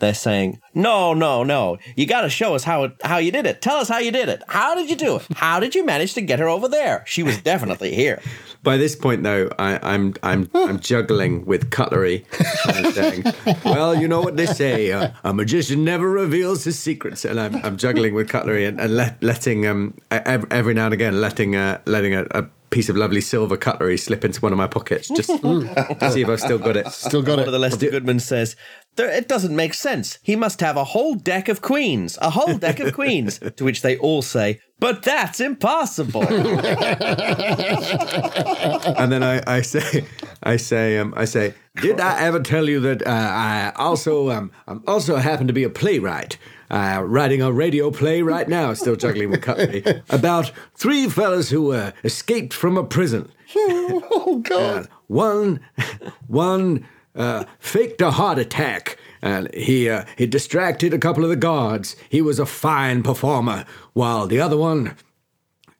They're saying, "No, no, no! You got to show us how it, how you did it. Tell us how you did it. How did you do it? How did you manage to get her over there? She was definitely here." By this point, though, I, I'm I'm I'm juggling with cutlery saying, "Well, you know what they say: uh, a magician never reveals his secrets." And I'm, I'm juggling with cutlery and, and let, letting um every now and again letting uh, letting a, a piece of lovely silver cutlery slip into one of my pockets just to see if I've still got it. Still got One of the it. Lester Goodman says, "There- "It doesn't make sense. He must have a whole deck of queens, a whole deck of queens." to which they all say, "But that's impossible." and then I, I say, I say, um, I say, did I ever tell you that uh, I also um, I'm also happen to be a playwright, uh, writing a radio play right now, still juggling with cutlery, about three fellas who uh, escaped from a prison. Oh God! Uh, one, one uh, faked a heart attack, and he uh, he distracted a couple of the guards. He was a fine performer, while the other one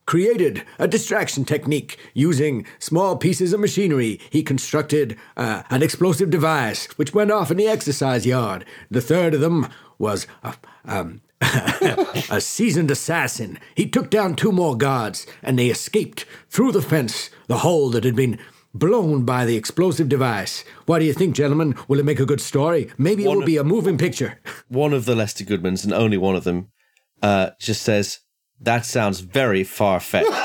created a distraction technique using small pieces of machinery. He constructed uh, an explosive device which went off in the exercise yard. The third of them was a, um, a seasoned assassin. He took down two more guards and they escaped through the fence, the hole that had been blown by the explosive device. What do you think, gentlemen? Will it make a good story? Maybe it One- will be a moving picture. one of the Lester Goodmans, and only one of them, uh, just says, "That sounds very far fetched."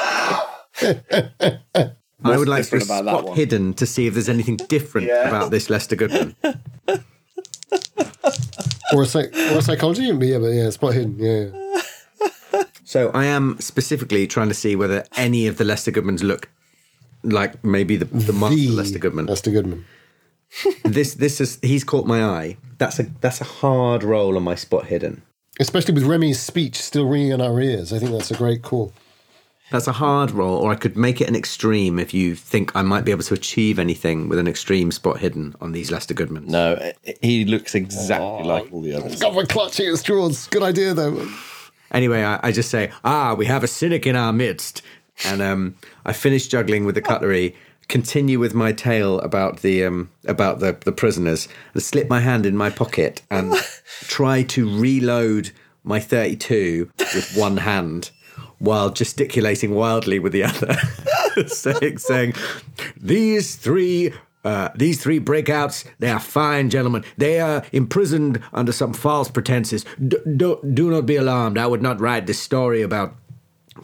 I would like to different about that spot one? hidden to see if there's anything different Yeah. about this Lester Goodman. or a psych- or a psychology. Yeah, but yeah, spot hidden. Yeah, yeah. So I am specifically trying to see whether any of the Lester Goodmans look like maybe the, the master The Lester Goodman. Lester Goodman. this this is he's caught my eye. That's a that's a hard roll on my spot hidden. Especially with Remy's speech still ringing in our ears. I think that's a great call. That's a hard roll, or I could make it an extreme if you think I might be able to achieve anything with an extreme spot hidden on these Lester Goodmans. No, he looks exactly like all the others. God, we're clutching at straws. Good idea, though. Anyway, I, I just say, ah, we have a cynic in our midst. And um, I finish juggling with the cutlery, continue with my tale about the um, about the, the prisoners, and slip my hand in my pocket and try to reload my 32 with one hand while gesticulating wildly with the other, saying, saying, these three uh, these three breakouts, they are fine gentlemen. They are imprisoned under some false pretenses. D- do, do not be alarmed. I would not write this story about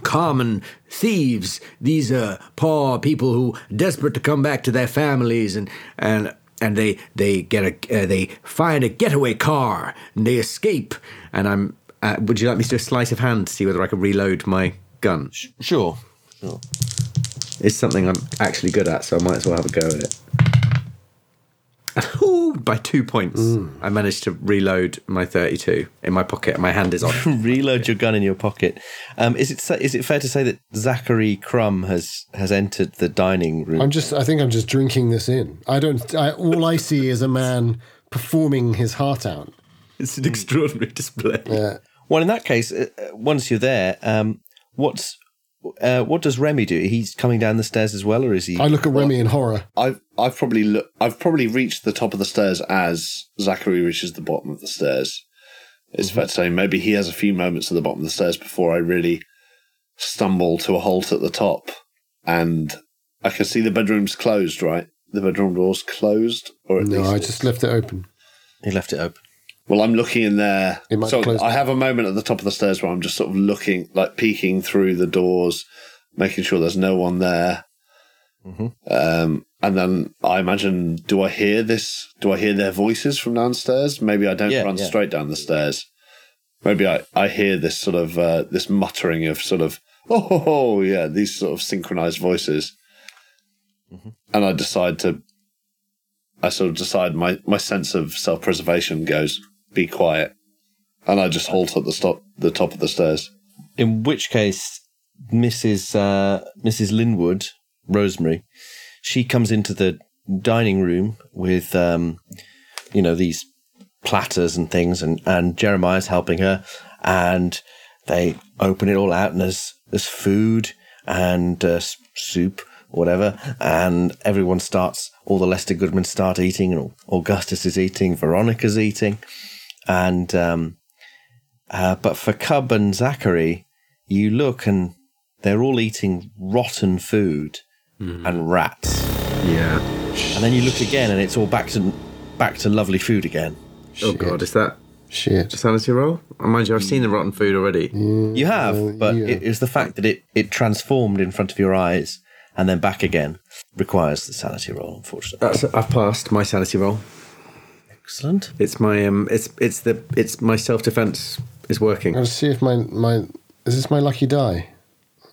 common thieves. These are poor people who desperate to come back to their families and and and they they get a uh, they find a getaway car and they escape. And I'm. Uh, would you like me to do a sleight of hand to see whether I can reload my gun? Sure. Sure. It's something I'm actually good at, so I might as well have a go at it. Ooh, by two points, I managed to reload my 32 in my pocket, my hand is on. it. Reload your gun in your pocket. Um, is it sa- is it fair to say that Zachary Crumb has has entered the dining room? I'm just. I think I'm just drinking this in. I don't. I, all I see is a man performing his heart out. it's an extraordinary display. Yeah. Well, in that case, uh, uh, once you're there, um, what's uh, what does Remy do? He's coming down the stairs as well, or is he? I look at Remy in horror. I've I've probably look, I've probably reached the top of the stairs as Zachary reaches the bottom of the stairs. It's fair to say maybe he has a few moments at the bottom of the stairs before I really stumble to a halt at the top, and I can see the bedroom's closed. Right, the bedroom door's closed, or at No, least I just left it open. he left it open. Well, I'm looking in there. So. I have a moment at the top of the stairs where I'm just sort of looking, like peeking through the doors, making sure there's no one there. Mm-hmm. Um, and then I imagine, do I hear this? Do I hear their voices from downstairs? Maybe I don't Yeah, run yeah. straight down the stairs. Maybe I, I hear this sort of uh, this muttering of sort of oh, ho, ho, yeah these sort of synchronized voices, Mm-hmm. and I decide to. I sort of decide my my sense of self preservation goes be quiet, and I just halt at the stop the top of the stairs. In which case, Mrs. Uh, Mrs. Linwood, Rosemary, she comes into the dining room with, um, you know, these platters and things, and and Jeremiah's helping her, and they open it all out, and there's there's food and uh, soup, whatever, and everyone starts. All the Lester Goodmans start eating, and Augustus is eating, Veronica's eating, and um, uh, but for Cub and Zachary, you look and they're all eating rotten food and rats. Yeah. And then you look again and it's all back to back to lovely food again. Oh God, is that Shit. a sanity roll? Oh, mind you, I've seen the rotten food already. You have, but yeah. it is the fact that it, it transformed in front of your eyes and then back again requires the sanity roll, unfortunately. That's I've passed my sanity roll. Excellent. It's my um, it's it's the it's my self defense is working. I'll see if my my is this my lucky die?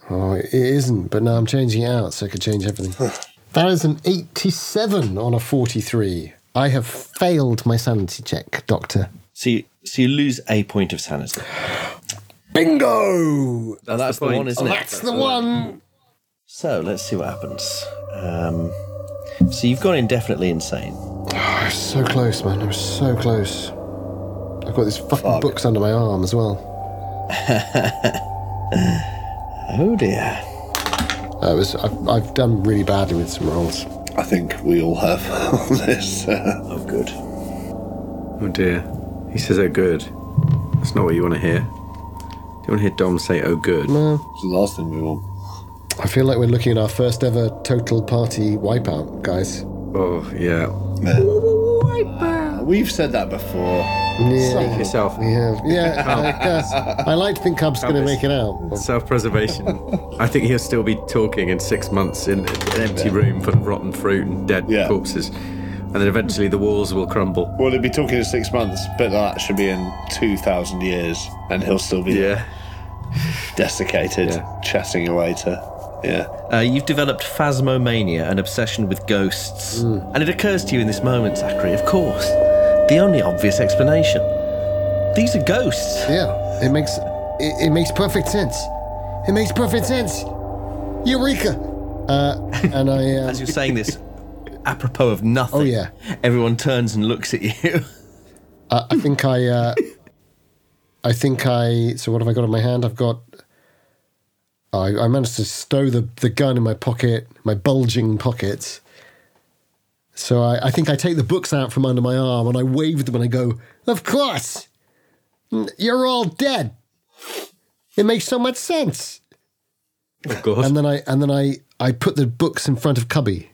Oh, it isn't. But now I'm changing it out so I could change everything. that is an 87 on a 43. I have failed my sanity check, Doctor. So you, so you lose a point of sanity. Bingo! Oh, that's the, point. one, isn't it? That's the one. So let's see what happens. Um, so you've gone indefinitely insane. I was so close, man. I was so close. I've got these fucking books under my arm as well. Oh dear. I was. I've, I've done really badly with some rolls. I think we all have on this. Uh, Oh good. Oh dear. He says, "Oh good." That's not what you want to hear. Do you want to hear Dom say, "Oh good"? No, it's the last thing we want. I feel like we're looking at our first ever total party wipeout, guys. Oh yeah. We've said that before. Yeah, Yourself. we have. Yeah, I, guess. I like to think Cub's going to make it out. Self-preservation. I think he'll still be talking in six months in an empty room full of rotten fruit and dead Yeah. corpses. and then eventually the walls will crumble. Well, he'd be talking in six months, but that should be in 2,000 years, and he'll still be desiccated, Yeah. chatting away to. Yeah. Uh, you've developed phasmomania, an obsession with ghosts. And it occurs to you in this moment, Zachary, of course, the only obvious explanation. These are ghosts. Yeah, it makes it, it makes perfect sense. It makes perfect sense. Eureka! Uh, and I uh, As you're saying this, apropos of nothing, Oh, yeah. everyone turns and looks at you. I, I think I uh, I think I so what have I got in my hand? I've got I, I managed to stow the, the gun in my pocket, my bulging pockets. So I, I think I take the books out from under my arm and I wave them and I go, Of course! You're all dead. It makes so much sense. Of course. And then I and then I, I put the books in front of Cubby.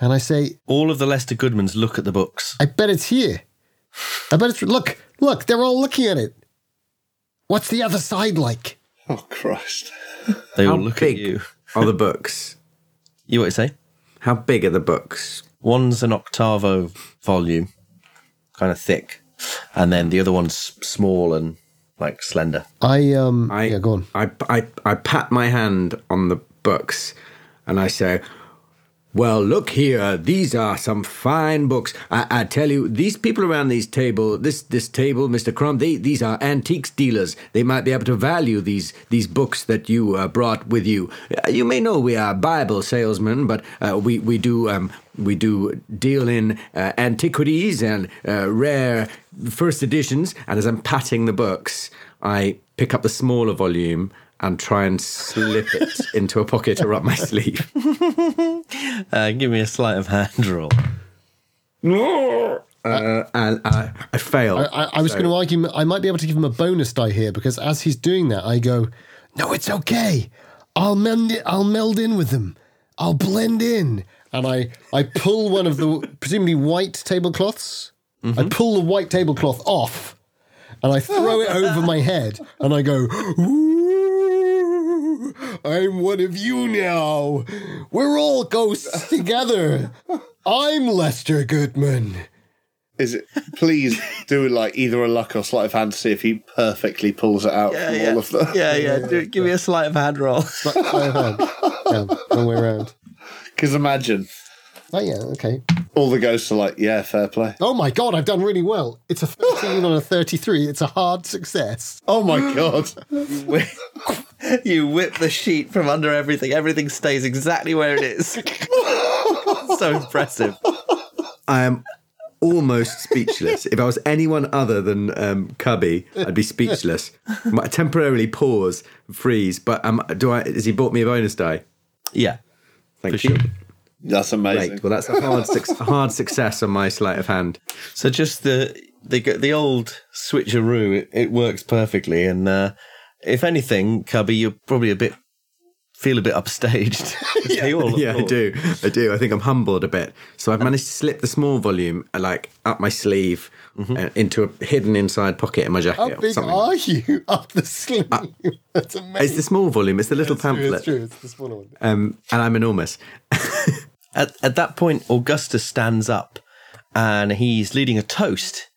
And I say, All of the Lester Goodmans look at the books. I bet it's here. I bet it's look, look, they're all looking at it. What's the other side like? Oh, Christ. They all How look big at you. are the books? You what you say? How big are the books? One's an octavo volume, kind of thick, and then the other one's small and like slender. I um I, yeah, go on. I, I, I pat my hand on the books and I say, Well, look here. These are some fine books. I, I tell you, these people around these table, this this table, Mister Crumb, they these are antiques dealers. They might be able to value these these books that you uh, brought with you. Uh, You may know we are Bible salesmen, but uh, we we do um, we do deal in uh, antiquities and uh, rare first editions. And as I'm patting the books, I pick up the smaller volume and try and slip it into a pocket or up my sleeve. Uh, give me a sleight of hand roll. Uh, and I, I fail. I, I, I was So- going to argue I might be able to give him a bonus die here because as he's doing that, I go, "No, it's okay. I'll mend it. I'll meld in with them. I'll blend in." And I I pull one of the presumably white tablecloths. I pull the white tablecloth off, and I throw it over my head, and I go, "Ooh, I'm one of you now. We're all ghosts together. I'm Lester Goodman." Is it? Please do like either a luck or sleight of hand to see if he perfectly pulls it out from all of them. Yeah, yeah. Do, give me a sleight of hand roll. Right, right hand. Yeah, wrong way around. Because imagine Oh yeah, okay. all the ghosts are like, yeah, fair play. Oh my god, I've done really well. It's a 13 on a 33. It's a hard success. Oh my god. you whip the sheet from under everything. Everything stays exactly where it is. so impressive. I am almost speechless. if I was anyone other than um, Cubby, I'd be speechless. Might temporarily pause, freeze. But um, do I? Has he bought me a bonus die? Yeah. Thank For you. sure. That's amazing. Great. Well, that's a hard, suc- a hard success on my sleight of hand. So just the the the old switcheroo, it, it works perfectly. And uh, if anything, Cubby, you're probably a bit feel a bit upstaged. They all look Yeah, I do. I do. I think I'm humbled a bit. So I've managed to slip the small volume uh, like up my sleeve uh, into a hidden inside pocket in my jacket. How big something. are you up the sleeve? That's amazing. It's the small volume. It's the little It's true, pamphlet. It's true. It's the smaller one. Um, and I'm enormous. At, at that point, Augustus stands up and he's leading a toast.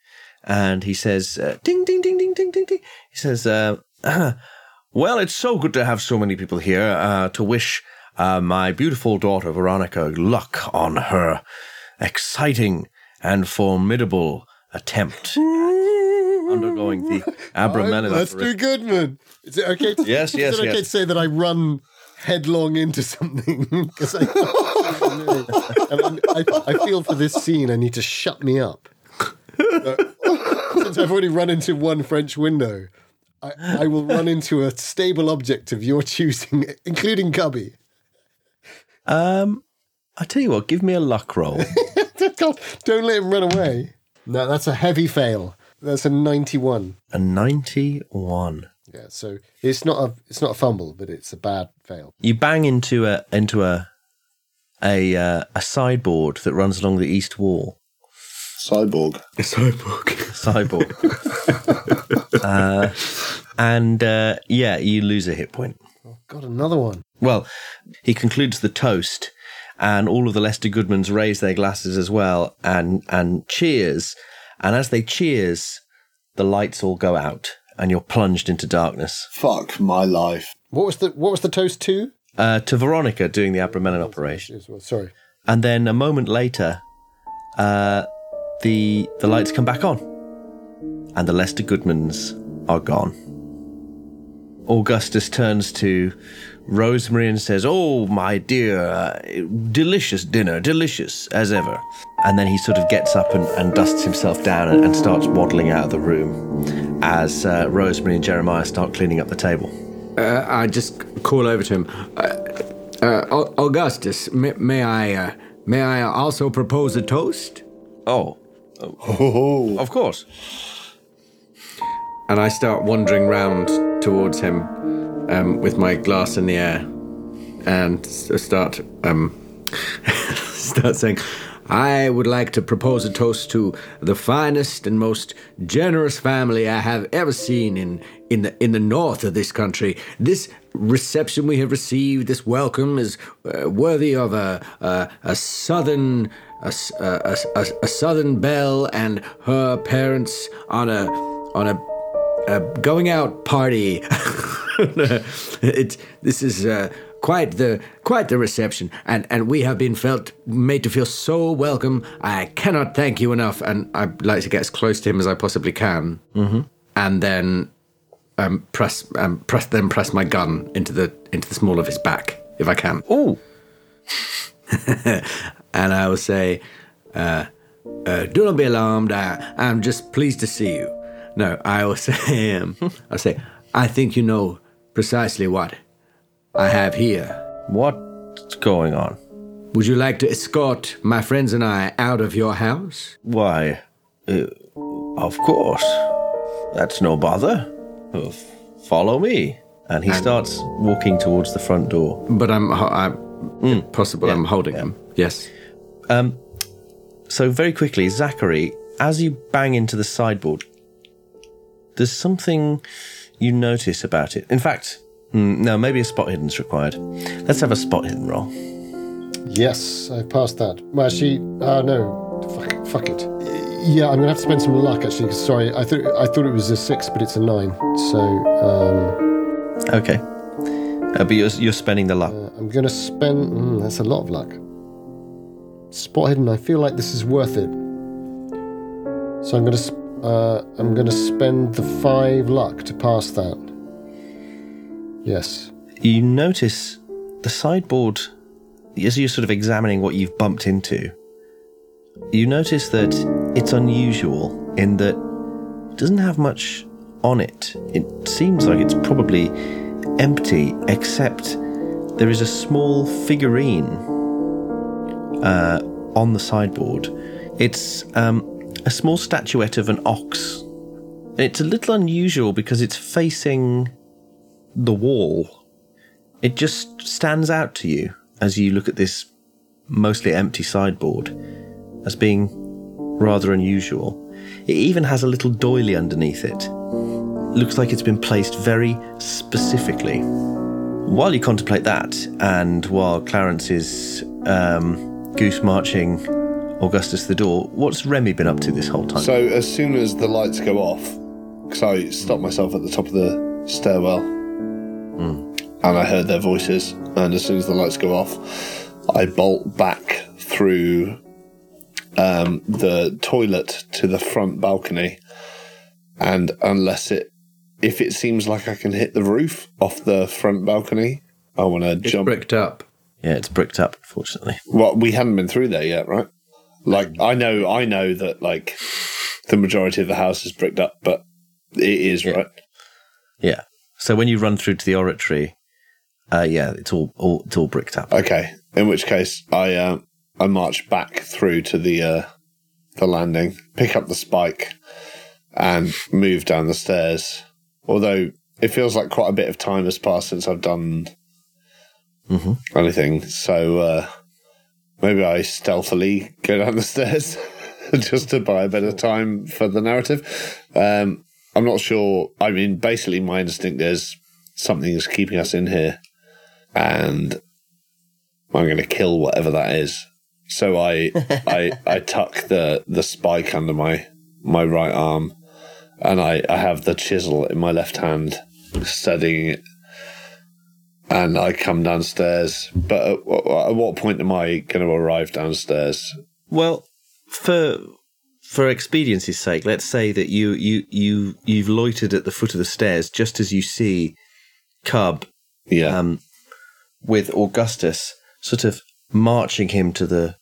And he says, uh, ding, ding, ding, ding, ding, ding, ding. He says, uh, Well, it's so good to have so many people here uh, to wish uh, my beautiful daughter, Veronica, luck on her exciting and formidable attempt undergoing the Abramelin Let's do Goodman. Is it okay? To, Yes, yes, Is it okay yes. to say that I run headlong into something because I, I, I, I feel for this scene I need to shut me up. Uh, since I've already run into one French window, I, I will run into a stable object of your choosing, including Cubby. Um, I tell you what, give me a luck roll. God, don't let him run away. No, that's a heavy fail. That's a ninety-one. a 91. Yeah, so it's not a it's not a fumble, but it's a bad fail. you bang into a into a a uh, a sideboard that runs along the east wall. Cyborg. Cyborg. Sideboard. uh, and uh, yeah, you lose a hit point. Got another one. Well, he concludes the toast, and all of the Lester Goodmans raise their glasses as well and and cheers. And as they cheers, the lights all go out, and you're plunged into darkness. Fuck my life. What was the what was the toast to? Uh, to Veronica doing the Abramelin operation, sorry. and then a moment later, uh, the the lights come back on, and the Lester Goodmans are gone. Augustus turns to Rosemary and says, "Oh, my dear, uh, delicious dinner, delicious as ever." And then he sort of gets up and, and dusts himself down and, and starts waddling out of the room as uh, Rosemary and Jeremiah start cleaning up the table. Uh, I just call over to him. Uh, uh, Augustus, may, may I uh, may I also propose a toast? Oh, Oh, of course. And I start wandering round towards him um, with my glass in the air, and start um, start saying, "I would like to propose a toast to the finest and most generous family I have ever seen in in the in the north of this country. This reception we have received, this welcome, is uh, worthy of a a, a southern." A, a- a- a southern belle and her parents on a on a a going out party. it's this is uh, quite the quite the reception, and and we have been felt made to feel so welcome. I cannot thank you enough, and I'd like to get as close to him as I possibly can, mm-hmm. and then um, press um, press then press my gun into the into the small of his back if I can. Oh, and I will say, uh, uh, "Do not be alarmed. I, I'm just pleased to see you." No, I will say, um, I'll say, "I think you know precisely what I have here. what's going on? Would you like to escort my friends and I out of your house?" Why, uh, of course. That's no bother. Uh, follow me. And he starts walking towards the front door. But I'm, I'm possible. I'm holding him. Yes. Um, So, very quickly, Zachary, as you bang into the sideboard, there's something you notice about it. In fact, mm, no, maybe a spot hidden's required. Let's have a spot hidden roll. Yes, I passed that. Well, actually, uh, no, fuck, it- fuck it. Yeah, I'm gonna have to spend some luck actually. 'cause sorry, I thought I thought it was a six, but it's a nine. So um, Okay. Uh, but you're, you're spending the luck. I'm gonna spend. Mm, that's a lot of luck. Spot hidden. I feel like this is worth it. So I'm gonna. sp- Uh, I'm gonna spend the five luck to pass that. Yes. you notice the sideboard as you're sort of examining what you've bumped into you notice that it's unusual in that it doesn't have much on it it seems like it's probably empty except there is a small figurine uh, on the sideboard it's um, a small statuette of an ox it's a little unusual because it's facing the wall it just stands out to you as you look at this mostly empty sideboard as being rather unusual. It even has a little doily underneath it. Looks like it's been placed very specifically. While you contemplate that, and while Clarence is um, goose marching Augustus the door, what's Remy been up to this whole time? So as soon as the lights go off, because I stopped myself at the top of the stairwell, and I heard their voices, and as soon as the lights go off, I bolt back through um, the toilet to the front balcony, and unless it, if it seems like I can hit the roof off the front balcony, I want to It's jump. bricked up. yeah, it's bricked up, Fortunately. Well, we hadn't been through there yet, right? Like I know, I know that like the majority of the house is bricked up, but it is right. Yeah. So when you run through to the oratory, uh, yeah, it's all, all it's all bricked up. Okay, in which case I uh, I march back through to the uh, the landing, pick up the spike, and move down the stairs. Although it feels like quite a bit of time has passed since I've done anything, so uh, maybe I stealthily go down the stairs just to buy a bit of time for the narrative. Um, I'm not sure. I mean, basically, my instinct is something is keeping us in here, and I'm going to kill whatever that is. So I I I tuck the the spike under my my right arm, and I I have the chisel in my left hand, studying it. And I come downstairs, but at, at what point am I going to arrive downstairs? Well, for for expediency's sake, let's say that you you you you've loitered at the foot of the stairs just as you see Cub Yeah, um, with Augustus sort of marching him to the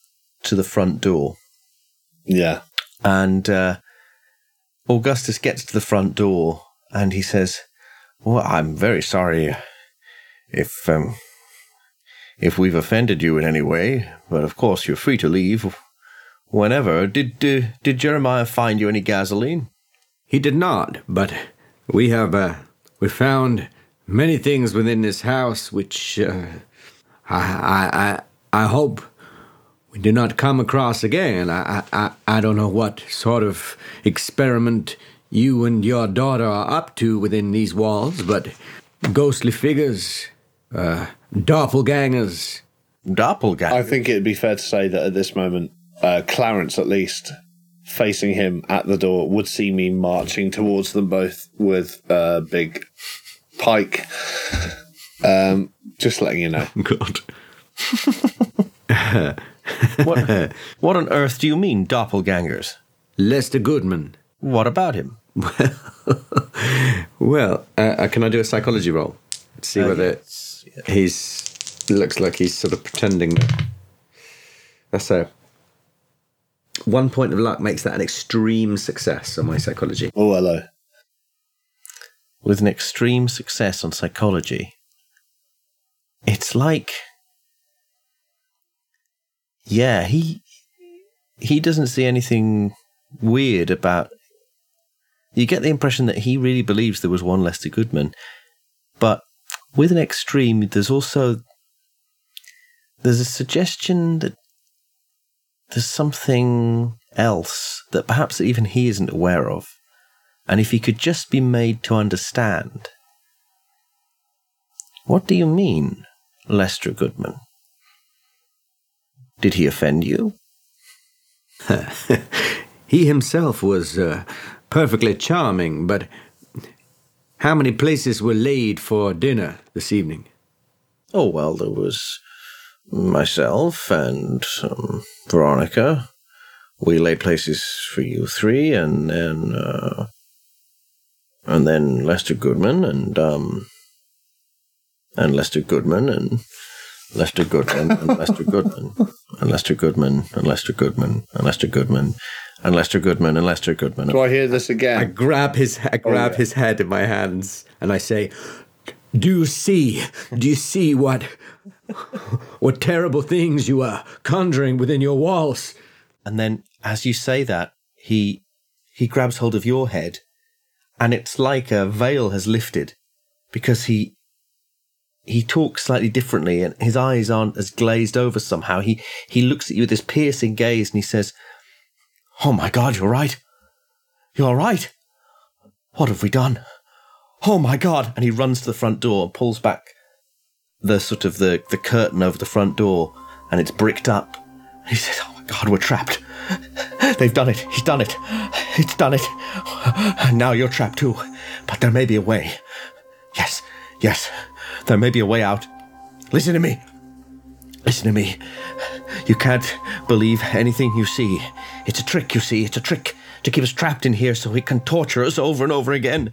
to the front door, yeah, and uh, Augustus gets to the front door and he says, "Well, I'm very sorry if um, if we've offended you in any way, but of course you're free to leave whenever. Did uh, did Jeremiah find you any gasoline?" He did not, but we have uh, we found many things within this house which uh, I, I I I hope we do not come across again. I, I I I don't know what sort of experiment you and your daughter are up to within these walls, but ghostly figures, uh, doppelgangers. Doppelganger. I think it'd be fair to say that at this moment, uh, Clarence, at least, facing him at the door, would see me marching towards them both with a big pike. Um, just letting you know. God. what, what on earth do you mean, doppelgangers? Lester Goodman. What about him? Well, uh, uh, can I do a psychology roll? See Uh, whether yes, yeah. He's looks like he's sort of pretending. that- That's a one point of luck makes that an extreme success on my psychology. Oh, hello. with an extreme success on psychology, it's like, yeah, he he doesn't see anything weird about. You get the impression that he really believes there was one Lester Goodman, but with an extreme, there's also there's a suggestion that there's something else that perhaps even he isn't aware of. And if he could just be made to understand. What do you mean, Lester Goodman? Did he offend you? He himself was uh, perfectly charming, but how many places were laid for dinner this evening? Oh, well, there was myself and um, Veronica. We laid places for you three, and then uh, and then Lester Goodman and um and Lester Goodman and Lester Goodman and Lester Goodman and Lester Goodman and Lester Goodman and Lester Goodman and Lester Goodman and Lester Goodman. Do I hear this again? I grab his I oh, grab yeah. his head in my hands and I say, "Do you see? Do you see what what terrible things you are conjuring within your walls?" And then as you say that, he he grabs hold of your head and it's like a veil has lifted because he he talks slightly differently and his eyes aren't as glazed over somehow. He he looks at you with this piercing gaze and he says, Oh my god, you're right. You're right. What have we done? Oh my god. And he runs to the front door and pulls back the sort of the, the curtain over the front door and it's bricked up. And he says, Oh my god, we're trapped. They've done it. He's done it. It's done it. And now you're trapped too. But there may be a way. Yes, yes, there may be a way out. Listen to me. Listen to me. You can't believe anything you see. It's a trick, you see. It's a trick to keep us trapped in here so he can torture us over and over again.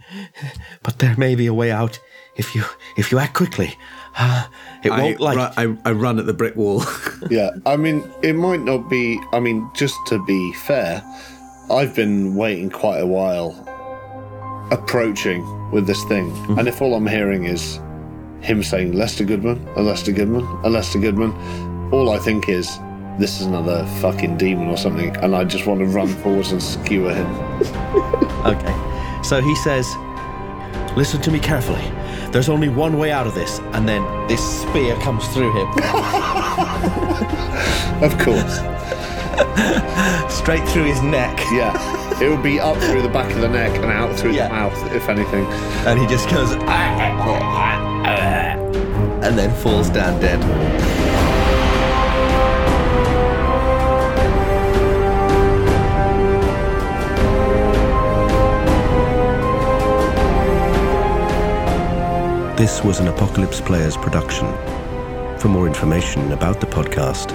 But there may be a way out if you if you act quickly. Uh, it I, won't like ru- I, I run at the brick wall. Yeah, I mean, it might not be. I mean, just to be fair, I've been waiting quite a while, approaching with this thing, and if all I'm hearing is him saying Lester Goodman, a Lester Goodman, a Lester Goodman, all I think is this is another fucking demon or something, and I just want to run forwards and skewer him. Okay. So he says, Listen to me carefully. There's only one way out of this. And then this spear comes through him, Of course, straight through his neck. yeah. It would be up through the back of the neck and out through Yeah. the mouth, if anything. And he just goes, ah, ah, ah, and then falls down dead. This was an Apocalypse Players production. For more information about the podcast,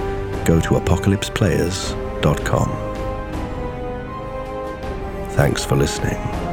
go to apocalypseplayers.com. Thanks for listening.